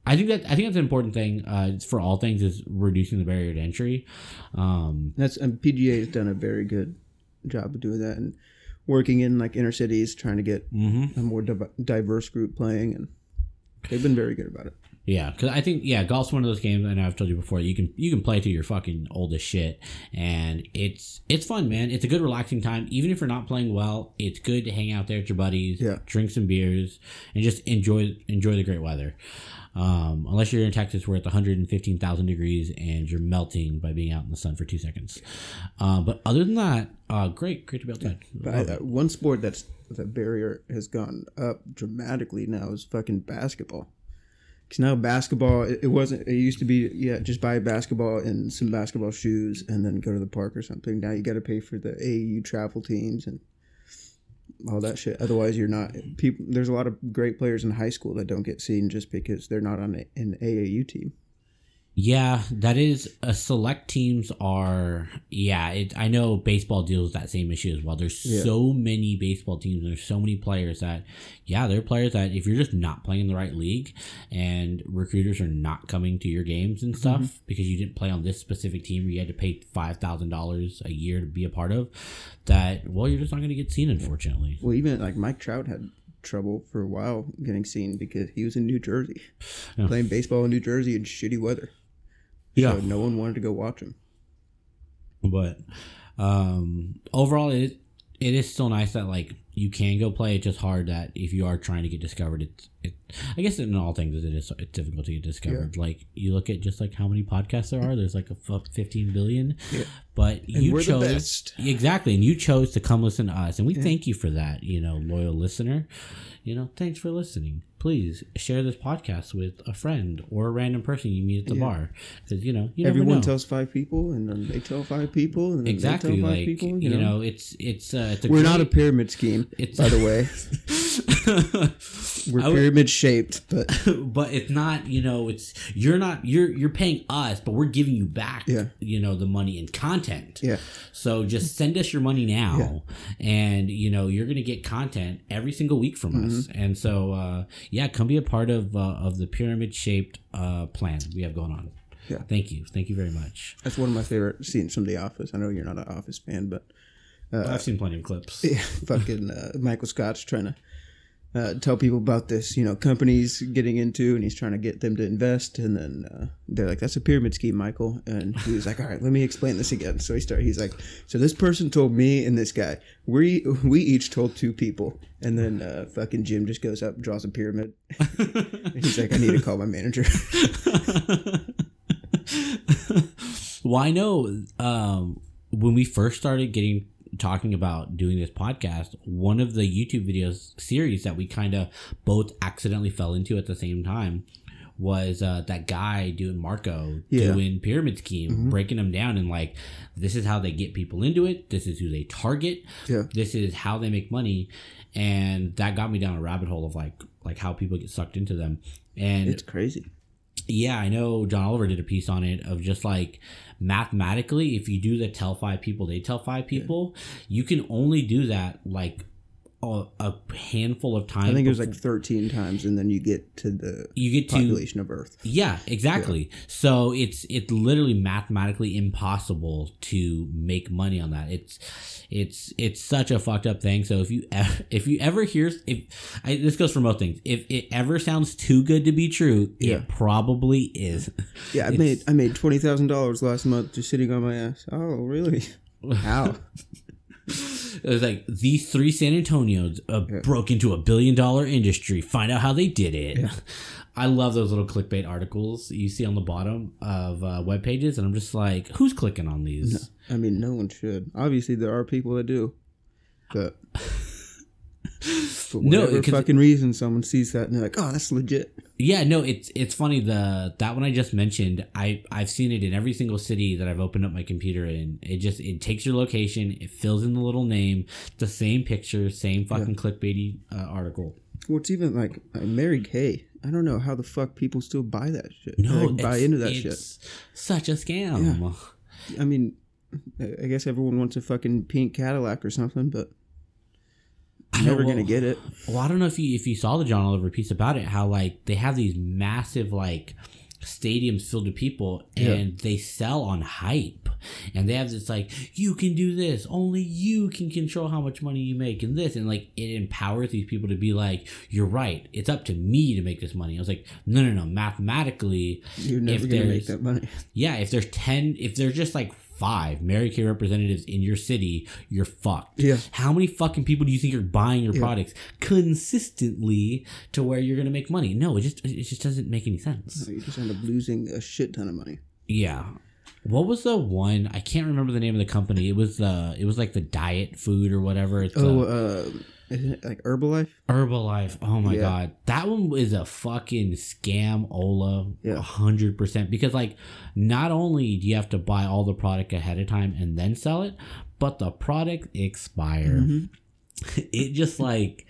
Speaker 1: I think that I think that's an important thing uh, for all things is reducing the barrier to entry. Um,
Speaker 2: That's and PGA has done a very good job of doing that and working in like inner cities, trying to get
Speaker 1: mhm.
Speaker 2: a more div- diverse group playing, and they've been very good about it.
Speaker 1: Yeah, because I think yeah, golf's one of those games. I know I've told you before. You can you can play till you're fucking old as shit, and it's it's fun, man. It's a good relaxing time. Even if you're not playing well, it's good to hang out there with your buddies,
Speaker 2: Yeah.
Speaker 1: drink some beers, and just enjoy enjoy the great weather. Um, unless you're in Texas where it's 115,000 degrees and you're melting by being out in the sun for two seconds. Um, but other than that, uh, great, great to be outside.
Speaker 2: I, uh, one sport that's the barrier has gone up dramatically now is fucking basketball. Because now basketball, it, wasn't. It used to be yeah, just buy a basketball and some basketball shoes, and then go to the park or something. Now you got to pay for the AAU travel teams and all that shit. Otherwise, you're not. People, there's a lot of great players in high school that don't get seen just because they're not on an AAU team.
Speaker 1: Yeah, that is. Uh, select teams are. Yeah, it, I know baseball deals with that same issue as well. There's
Speaker 2: Yeah.
Speaker 1: so many baseball teams. And there's so many players that, yeah, there are players that if you're just not playing in the right league, and recruiters are not coming to your games and stuff
Speaker 2: Mm-hmm.
Speaker 1: because you didn't play on this specific team, or you had to pay five thousand dollars a year to be a part of. That well, you're just not going to get seen, unfortunately.
Speaker 2: Well, even like Mike Trout had trouble for a while getting seen because he was in New Jersey,
Speaker 1: Yeah.
Speaker 2: playing baseball in New Jersey in shitty weather.
Speaker 1: Yeah.
Speaker 2: So no one wanted to go watch him.
Speaker 1: but um overall it it is still nice that like you can go play. It's just hard that if you are trying to get discovered it's it i guess in all things it is it's difficult to get discovered. Like you look at just like how many podcasts there are there's like a fifteen billion,
Speaker 2: Yeah.
Speaker 1: but you
Speaker 2: we're the
Speaker 1: chose
Speaker 2: best.
Speaker 1: exactly. And you chose to come listen to us. And we thank you for that you know loyal listener. You know thanks for listening please share this podcast with a friend or a random person you meet at the
Speaker 2: Yeah.
Speaker 1: bar because you know you
Speaker 2: Everyone
Speaker 1: know.
Speaker 2: tells five people, and then they tell five people, and then
Speaker 1: exactly
Speaker 2: they tell five
Speaker 1: like
Speaker 2: people.
Speaker 1: you, know, it's it's uh it's a
Speaker 2: we're not a pyramid scheme,
Speaker 1: It's-
Speaker 2: by the way. We're pyramid shaped, but
Speaker 1: but it's not you know it's you're not you're you're paying us but we're giving you back
Speaker 2: Yeah.
Speaker 1: you know the money and content
Speaker 2: yeah,
Speaker 1: so just send us your money now and you know you're gonna get content every single week from us
Speaker 2: Mm-hmm.
Speaker 1: and so uh yeah come be a part of uh, of the pyramid shaped uh plan we have going on
Speaker 2: Yeah.
Speaker 1: thank you thank you very much
Speaker 2: that's one of my favorite scenes from The Office. I know you're not an Office fan, but
Speaker 1: i've seen plenty of clips
Speaker 2: yeah, fucking uh, Michael Scott's trying to uh, tell people about this, you know, companies getting into, and he's trying to get them to invest, and then uh, they're like, "That's a pyramid scheme, Michael." And he was like, "All right, let me explain this again." So he started. He's like, "So this person told me and this guy, we we each told two people." And then uh, fucking Jim just goes up, draws a pyramid. and he's like, "I need to call my manager."
Speaker 1: well, I know um, when we first started getting talking about doing this podcast, one of the YouTube videos series that we kind of both accidentally fell into at the same time was uh, that guy doing Marco
Speaker 2: Yeah.
Speaker 1: doing pyramid scheme, breaking them down and like this is how they get people into it. This is who they target.
Speaker 2: Yeah.
Speaker 1: This is how they make money, and that got me down a rabbit hole of like like how people get sucked into them. And
Speaker 2: it's crazy.
Speaker 1: yeah, I know John Oliver did a piece on it of just like mathematically, if you do the tell five people, they tell five people, you can only do that like a, handful of times.
Speaker 2: I think it was like 13 times, and then you get to the
Speaker 1: you get to
Speaker 2: population of Earth.
Speaker 1: yeah, exactly. So it's it's literally mathematically impossible to make money on that. It's it's it's such a fucked up thing. So if you if you ever hear if I, this goes for most things, if it ever sounds too good to be true,
Speaker 2: Yeah.
Speaker 1: it probably is.
Speaker 2: Yeah, I
Speaker 1: It's-
Speaker 2: made I made twenty thousand dollars last month just sitting on my ass. Oh, really? How?
Speaker 1: It was like these three San Antonios uh, broke into a billion dollar industry. Find out how they did it. I love those little clickbait articles you see on the bottom of uh, web pages, and I'm just like, who's clicking on these?
Speaker 2: I mean, no one should. Obviously, there are people that do. but for
Speaker 1: No,
Speaker 2: whatever
Speaker 1: 'cause-
Speaker 2: fucking reason, someone sees that and they're like, "Oh, that's legit."
Speaker 1: Yeah, no, it's it's funny the that one I just mentioned. I I've seen it in every single city that I've opened up my computer in. It just it takes your location, it fills in the little name, the same picture, same fucking clickbaity uh, article.
Speaker 2: it's even like Mary Kay? I don't know how the fuck people still buy that shit.
Speaker 1: No,
Speaker 2: like, buy into that shit.
Speaker 1: Such a scam.
Speaker 2: I mean, I guess everyone wants a fucking pink Cadillac or something, but you're never
Speaker 1: know,
Speaker 2: gonna get it.
Speaker 1: Well, I don't know if you if you saw the John Oliver piece about it, how like they have these massive like stadiums filled with people and they sell on hype. And they have this like, you can do this, only you can control how much money you make and this and like it empowers these people to be like, You're right, it's up to me to make this money. I was like, No no no, mathematically
Speaker 2: You're never gonna make that money.
Speaker 1: yeah, if there's ten if there's just like five Mary Kay representatives in your city, you're fucked.
Speaker 2: Yeah.
Speaker 1: How many fucking people do you think are buying your
Speaker 2: Yeah.
Speaker 1: products consistently to where you're gonna make money? No, it just it just doesn't make any sense.
Speaker 2: So you just end up losing a shit ton of money.
Speaker 1: Yeah. What was the one? I can't remember the name of the company. It was the it was like the diet food or whatever. It's
Speaker 2: Oh,
Speaker 1: uh,
Speaker 2: uh, isn't it like Herbalife?
Speaker 1: Herbalife. Oh my
Speaker 2: Yeah.
Speaker 1: god, that one is a fucking scam, Ola.
Speaker 2: Yeah.
Speaker 1: hundred percent. Because like, not only do you have to buy all the product ahead of time and then sell it, but the product expire.
Speaker 2: Mhm.
Speaker 1: it just like,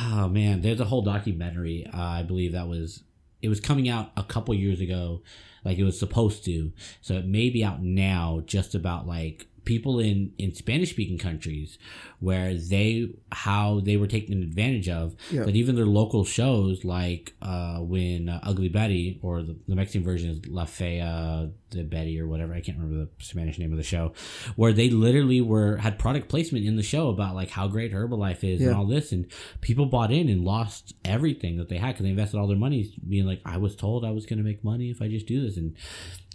Speaker 1: oh man, there's a whole documentary. Uh, I believe that was it was coming out a couple years ago, like it was supposed to. So it may be out now, just about like people in in Spanish speaking countries where they how they were taken advantage of.
Speaker 2: Yeah.
Speaker 1: that even their local shows like uh when uh, Ugly Betty or the, the Mexican version is La Fea de Betty or whatever I can't remember the Spanish name of the show where they literally were had product placement in the show about like how great Herbalife is and all this. And people bought in and lost everything that they had because they invested all their money being like I was told I was going to make money if I just do this. And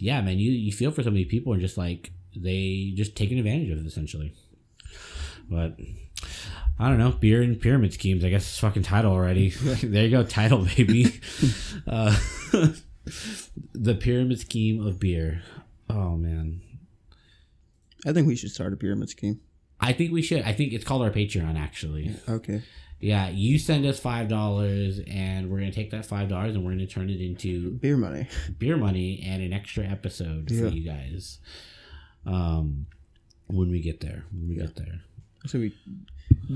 Speaker 1: yeah man you you feel for some of these people and just like they just taking advantage of it essentially but I don't know beer and pyramid schemes I guess it's fucking title already there you go title baby uh, the pyramid scheme of beer oh man
Speaker 2: I think we should start a pyramid scheme.
Speaker 1: I think we should I think it's called our Patreon actually
Speaker 2: Okay.
Speaker 1: Yeah, you send us five dollars, and we're gonna take that five dollars and we're gonna turn it into
Speaker 2: Beer money.
Speaker 1: beer money and an extra episode
Speaker 2: Yeah.
Speaker 1: for you guys. Um, when we get there, when we get there.
Speaker 2: So we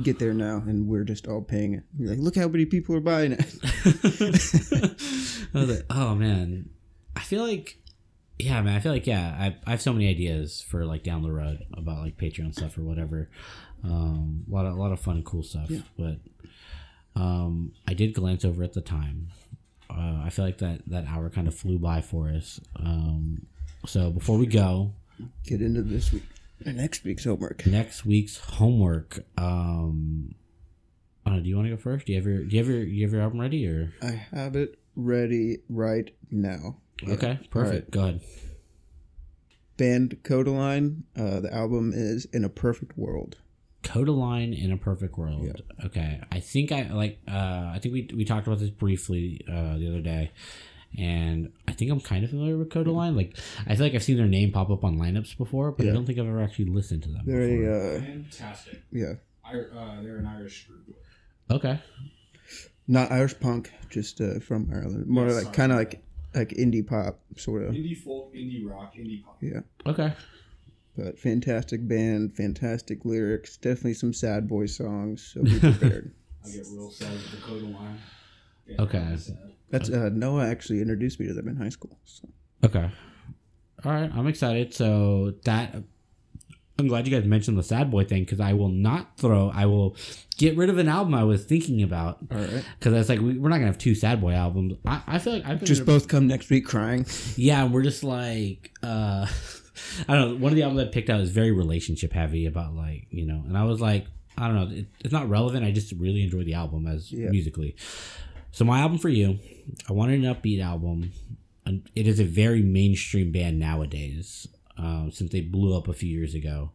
Speaker 2: get there now and we're just all paying it. We're like, look how many people are buying it.
Speaker 1: I was like, oh man, I feel like, yeah, man, I feel like, yeah, I, I have so many ideas for like down the road about like Patreon stuff or whatever. Um, a lot of a lot of fun and cool stuff,
Speaker 2: Yeah.
Speaker 1: but um, I did glance over at the time. Uh, I feel like that that hour kind of flew by for us. Um, so before we go,
Speaker 2: Get into this week. Next week's homework.
Speaker 1: next week's homework. Um, uh, do you want to go first? Do you have your do you have your you have your album ready or?
Speaker 2: I have it ready right now. Yeah.
Speaker 1: Okay, perfect. Go ahead.
Speaker 2: Band Kodaline. Uh, the album is In a Perfect World.
Speaker 1: Kodaline in a perfect world. Okay, I think I like. Uh, I think we we talked about this briefly uh, the other day, and I think I'm kind of familiar with Kodaline. Like, I feel like I've seen their name pop up on lineups before, but I don't think I've ever actually listened to them.
Speaker 2: They're
Speaker 1: before.
Speaker 2: a, uh,
Speaker 3: Fantastic.
Speaker 2: yeah,
Speaker 3: I, uh, they're an Irish group.
Speaker 1: okay.
Speaker 2: not Irish punk, just uh, from Ireland. More
Speaker 3: Yeah,
Speaker 2: like kind of like like indie pop sort of.
Speaker 3: Indie folk, indie rock, indie pop.
Speaker 2: Yeah,
Speaker 1: Okay.
Speaker 2: but fantastic band, fantastic lyrics. Definitely some sad boy songs. So be prepared.
Speaker 3: I get real sad with the Kodaline. Yeah,
Speaker 1: Okay.
Speaker 2: That's uh, Noah actually introduced me to them in high school. So.
Speaker 1: Okay. All right, I'm excited. So that I'm glad you guys mentioned the sad boy thing because I will not throw. I will get rid of an album I was thinking about
Speaker 2: All right,
Speaker 1: because it's like we, we're not gonna have two sad boy albums. I, I feel like I've
Speaker 2: just both come next week crying.
Speaker 1: Yeah, we're just like uh I don't know, one of the albums I picked out is very relationship heavy about like, you know, and I was like, I don't know, it, it's not relevant. I just really enjoy the album as
Speaker 2: Yeah.
Speaker 1: musically. So my album for you, I wanted an upbeat album. It is a very mainstream band nowadays, um, since they blew up a few years ago.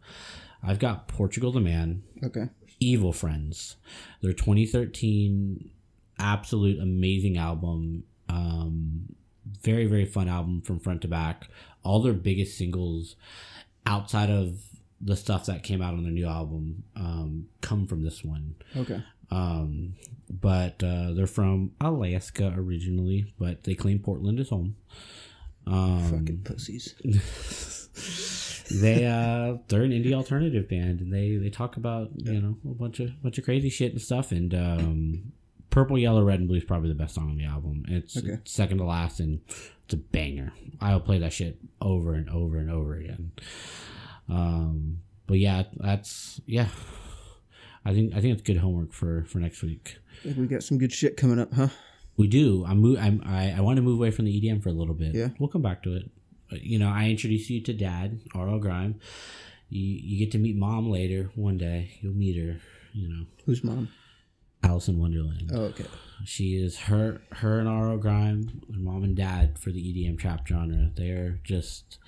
Speaker 1: I've got Portugal the Man,
Speaker 2: Okay,
Speaker 1: Evil Friends. Their 2013 absolute amazing album. Um, very very fun album from front to back. All their biggest singles outside of the stuff that came out on their new album um, come from this one.
Speaker 2: Okay.
Speaker 1: Um, but uh, they're from Alaska originally, but they claim Portland is home. Um,
Speaker 2: Fucking pussies.
Speaker 1: they uh they're an indie alternative band and they they talk about you know a bunch of bunch of crazy shit and stuff and um purple yellow red and blue is probably the best song on the album it's,
Speaker 2: Okay.
Speaker 1: it's second to last and it's a banger i'll play that shit over and over and over again um but yeah that's yeah i think i think it's good homework for for next week
Speaker 2: we got some good shit coming up, huh?
Speaker 1: we do. I'm. Mo- I'm. I, I want to move away from the EDM for a little bit.
Speaker 2: Yeah.
Speaker 1: We'll come back to it. You know, I introduced you to Dad, R.L. Grime. You you get to meet Mom later one day. You'll meet her. You know,
Speaker 2: Who's mom?
Speaker 1: Alice in Wonderland.
Speaker 2: Oh, okay.
Speaker 1: She is her. Her and R.L. Grime, their mom and dad for the EDM trap genre. They're just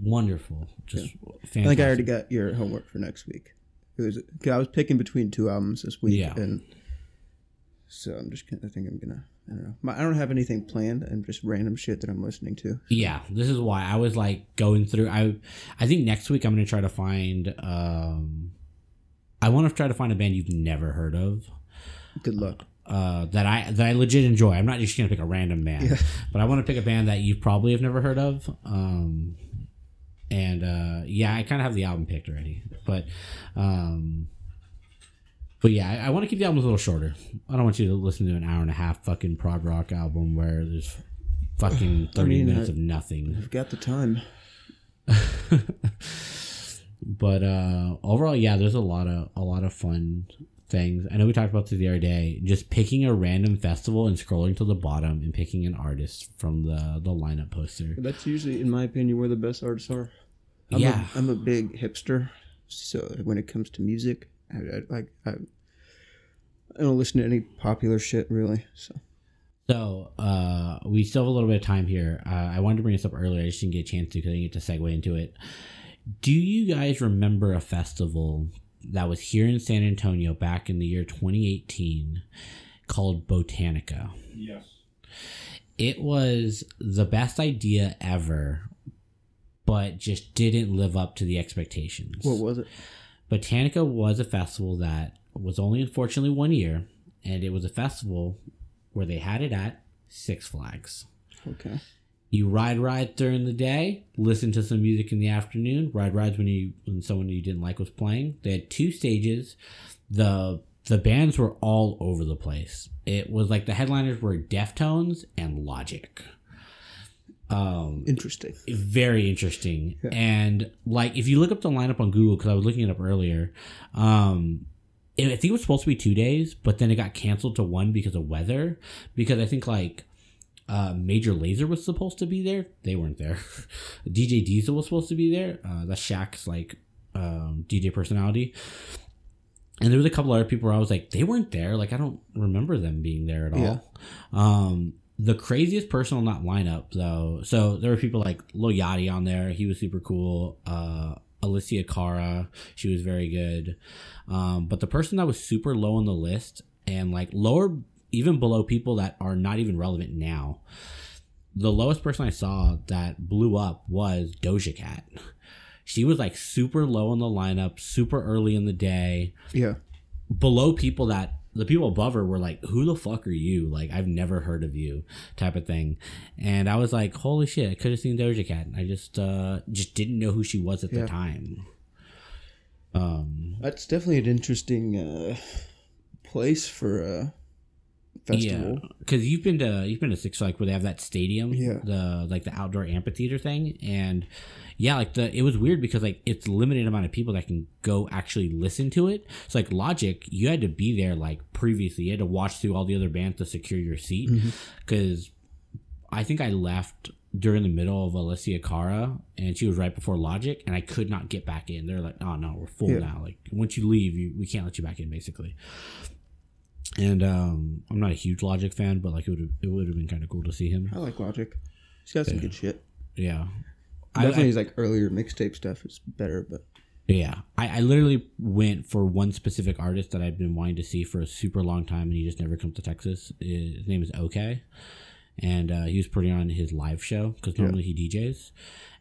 Speaker 1: wonderful. Just fantastic.
Speaker 2: I think I already got your homework for next week. It was 'cause I was picking between two albums this week,
Speaker 1: Yeah.
Speaker 2: and so I'm just gonna. I think I'm gonna. I don't know. My, I don't have anything planned. I'm just random shit that I'm listening to.
Speaker 1: yeah this is why i was like going through i i think next week i'm gonna try to find um i want to try to find a band you've never heard of
Speaker 2: Good luck.
Speaker 1: uh that i that i legit enjoy i'm not just gonna pick a random band
Speaker 2: Yeah.
Speaker 1: but i want to pick a band that you probably have never heard of um and uh yeah i kind of have the album picked already but um but yeah, I, I want to keep the albums a little shorter. I don't want you to listen to an hour and a half fucking prog rock album where there's fucking
Speaker 2: I
Speaker 1: thirty
Speaker 2: mean,
Speaker 1: minutes
Speaker 2: I-
Speaker 1: of nothing.
Speaker 2: I've got the time.
Speaker 1: but uh overall yeah there's a lot of a lot of fun things i know we talked about this the other day just picking a random festival and scrolling to the bottom and picking an artist from the the lineup poster
Speaker 2: That's usually, in my opinion, where the best artists are. I'm
Speaker 1: Yeah.
Speaker 2: A, I'm a big hipster, so when it comes to music, I, I like I, I don't listen to any popular shit really. So
Speaker 1: so uh we still have a little bit of time here uh, i wanted to bring this up earlier i just didn't get a chance to because i didn't get to segue into it do you guys remember a festival that was here in san antonio back in the year 2018 called botanica
Speaker 3: Yes.
Speaker 1: it was the best idea ever, but just didn't live up to the expectations.
Speaker 2: what was it?
Speaker 1: Botanica was a festival that was only unfortunately one year, and it was a festival where they had it at Six Flags.
Speaker 2: Okay.
Speaker 1: You ride rides during the day, listen to some music in the afternoon. Ride rides when you when someone you didn't like was playing. They had two stages. the The bands were all over the place. It was like the headliners were Deftones and Logic. Um,
Speaker 2: Interesting.
Speaker 1: very interesting.
Speaker 2: Yeah.
Speaker 1: And like, if you look up the lineup on Google, because I was looking it up earlier, um, it, I think it was supposed to be two days, but then it got canceled to one because of weather. Because I think like uh, Major Lazer was supposed to be there, they weren't there. DJ Diesel was supposed to be there. Uh, that's Shaq's like um, DJ personality. And there was a couple other people where I was like, they weren't there. Like I don't remember them being there at all.
Speaker 2: Yeah.
Speaker 1: Um, the craziest person on that lineup, though, so there were people like Lil Yachty on there. He was super cool. Uh, Alessia Cara, she was very good. Um, but the person that was super low on the list and like lower, even below people that are not even relevant now, the lowest person I saw that blew up was Doja Cat. She was like super low on the lineup, super early in the day
Speaker 2: Yeah.
Speaker 1: below people that the people above her were like, "Who the fuck are you? Like, I've never heard of you," type of thing. And I was like, "Holy shit! I could have seen Doja Cat. I just uh just didn't know who she was at
Speaker 2: Yeah.
Speaker 1: the time." Um,
Speaker 2: That's definitely an interesting uh, place for a festival.
Speaker 1: yeah, because you've been to you've been to Six Flags where they have that stadium,
Speaker 2: Yeah.
Speaker 1: the like the outdoor amphitheater thing, and yeah, like the it was weird because like it's limited amount of people that can go actually listen to it. So like Logic, you had to be there like previously. You had to watch through all the other bands to secure your seat mm-hmm. because I think I left during the middle of Alessia Cara and she was right before Logic and I could not get back in. They're like, oh no, we're full
Speaker 2: Yeah.
Speaker 1: now. Like once you leave, you, we can't let you back in basically. And um, I'm not a huge Logic fan, but like it would it would have been kind of cool to see him.
Speaker 2: I like Logic. He's got some
Speaker 1: Yeah.
Speaker 2: good shit.
Speaker 1: Yeah. I-
Speaker 2: Definitely
Speaker 1: I-
Speaker 2: his like earlier mixtape stuff is better, but
Speaker 1: Yeah, I, I literally went for one specific artist that I've been wanting to see for a super long time, and he just never comes to Texas. His name is OK, and uh, he was putting on his live show because
Speaker 2: Yeah.
Speaker 1: normally he DJs,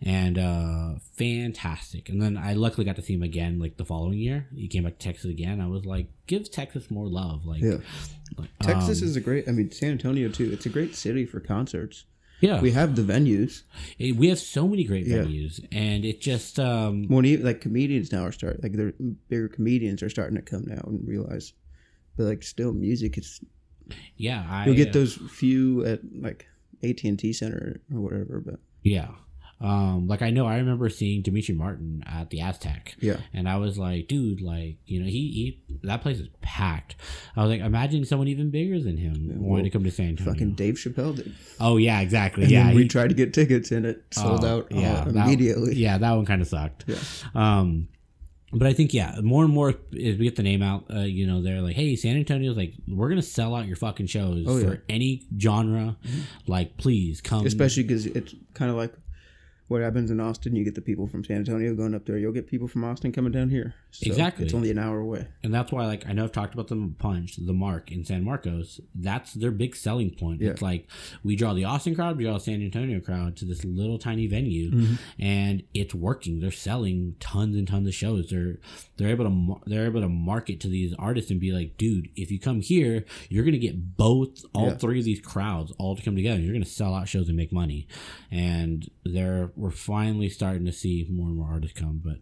Speaker 1: and uh, fantastic. And then I luckily got to see him again like the following year. He came back to Texas again. I was like, give Texas more love. Like,
Speaker 2: Yeah.
Speaker 1: like,
Speaker 2: Texas
Speaker 1: um,
Speaker 2: is a great. I mean, San Antonio too. It's a great city for concerts.
Speaker 1: yeah.
Speaker 2: We have the venues.
Speaker 1: we have so many great
Speaker 2: Yeah.
Speaker 1: venues, and it just um,
Speaker 2: When even, like comedians now are starting like they're bigger comedians are starting to come now and realize, but like still music is
Speaker 1: yeah. I
Speaker 2: you'll get
Speaker 1: uh,
Speaker 2: those few at like AT and T Center or whatever. But
Speaker 1: Yeah. Um, like I know I remember seeing Demetri Martin at the Aztec.
Speaker 2: yeah,
Speaker 1: And I was like, dude, like, you know, he, he that place is packed. I was like, imagine someone even bigger than him
Speaker 2: Yeah,
Speaker 1: wanting
Speaker 2: well,
Speaker 1: to come to San Antonio.
Speaker 2: fucking Dave Chappelle did.
Speaker 1: oh yeah, exactly.
Speaker 2: And
Speaker 1: yeah.
Speaker 2: we
Speaker 1: he-
Speaker 2: tried to get tickets and it sold
Speaker 1: oh,
Speaker 2: out uh,
Speaker 1: yeah, that-
Speaker 2: immediately.
Speaker 1: yeah, that one kind of sucked.
Speaker 2: Yeah.
Speaker 1: Um, but I think yeah, more and more as we get the name out, uh, you know, they're like, hey, San Antonio's like, we're gonna sell out your fucking shows
Speaker 2: Oh,
Speaker 1: for
Speaker 2: yeah. Mm-hmm.
Speaker 1: any genre. Like, please come.
Speaker 2: especially because it's kind of like what happens in Austin. You get the people from San Antonio going up there. You'll get people from Austin coming down here. So
Speaker 1: Exactly.
Speaker 2: It's only an hour away.
Speaker 1: and that's why like i know i've talked about them a punch the Marc in san marcos that's their big selling point
Speaker 2: Yeah.
Speaker 1: it's like we draw the austin crowd we draw the san antonio crowd to this little tiny venue
Speaker 2: Mm-hmm.
Speaker 1: and it's working they're selling tons and tons of shows they're they're able to they're able to market to these artists and be like dude if you come here you're gonna get both all
Speaker 2: Yeah.
Speaker 1: three of these crowds all to come together you're gonna sell out shows and make money and they're we're finally starting to see more and more artists come but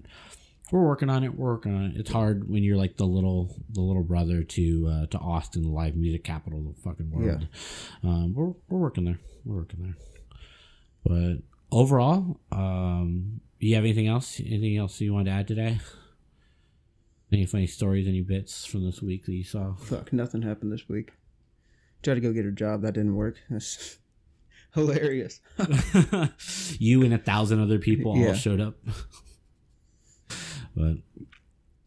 Speaker 1: we're working on it. We're working on it. It's hard when you're like the little the little brother to uh, to Austin, the live music capital of the fucking world. Um, we're we're working there. We're working there. But overall, um, you have anything else? Anything else you want to add today? Any funny stories? Any bits from this week that you saw?
Speaker 2: Fuck, nothing happened this week. Tried to go get a job. That didn't work. That's hilarious.
Speaker 1: you and a thousand other people all showed up. but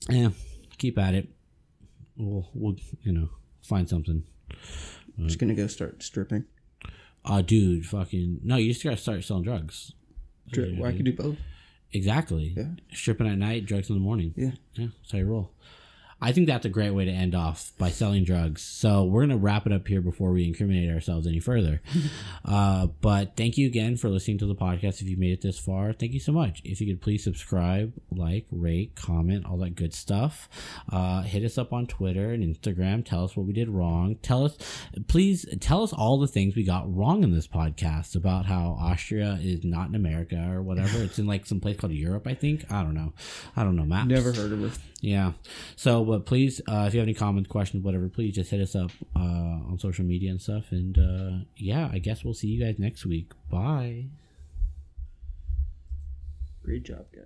Speaker 1: yeah, keep at it. We'll we'll you know find something.
Speaker 2: Just gonna go start stripping.
Speaker 1: Uh dude, fucking no, you just gotta start selling drugs.
Speaker 2: Dri- well, I could do both.
Speaker 1: Exactly.
Speaker 2: Yeah.
Speaker 1: Stripping at night, drugs in the morning.
Speaker 2: Yeah.
Speaker 1: Yeah, that's how you roll. I think that's a great way to end off by selling drugs. So we're gonna wrap it up here before we incriminate ourselves any further. uh, but thank you again for listening to the podcast. If you made it this far, thank you so much. If you could please subscribe, like, rate, comment, all that good stuff. Uh, hit us up on Twitter and Instagram. Tell us what we did wrong. Tell us, please tell us all the things we got wrong in this podcast about how Austria is not in America or whatever. it's in like some place called Europe, I think. I don't know. I don't know maps.
Speaker 2: Never heard of it.
Speaker 1: Yeah. So, but please, uh, if you have any comments, questions, whatever, please just hit us up uh, on social media and stuff. And uh, yeah, I guess we'll see you guys next week. Bye.
Speaker 2: Great job, guys.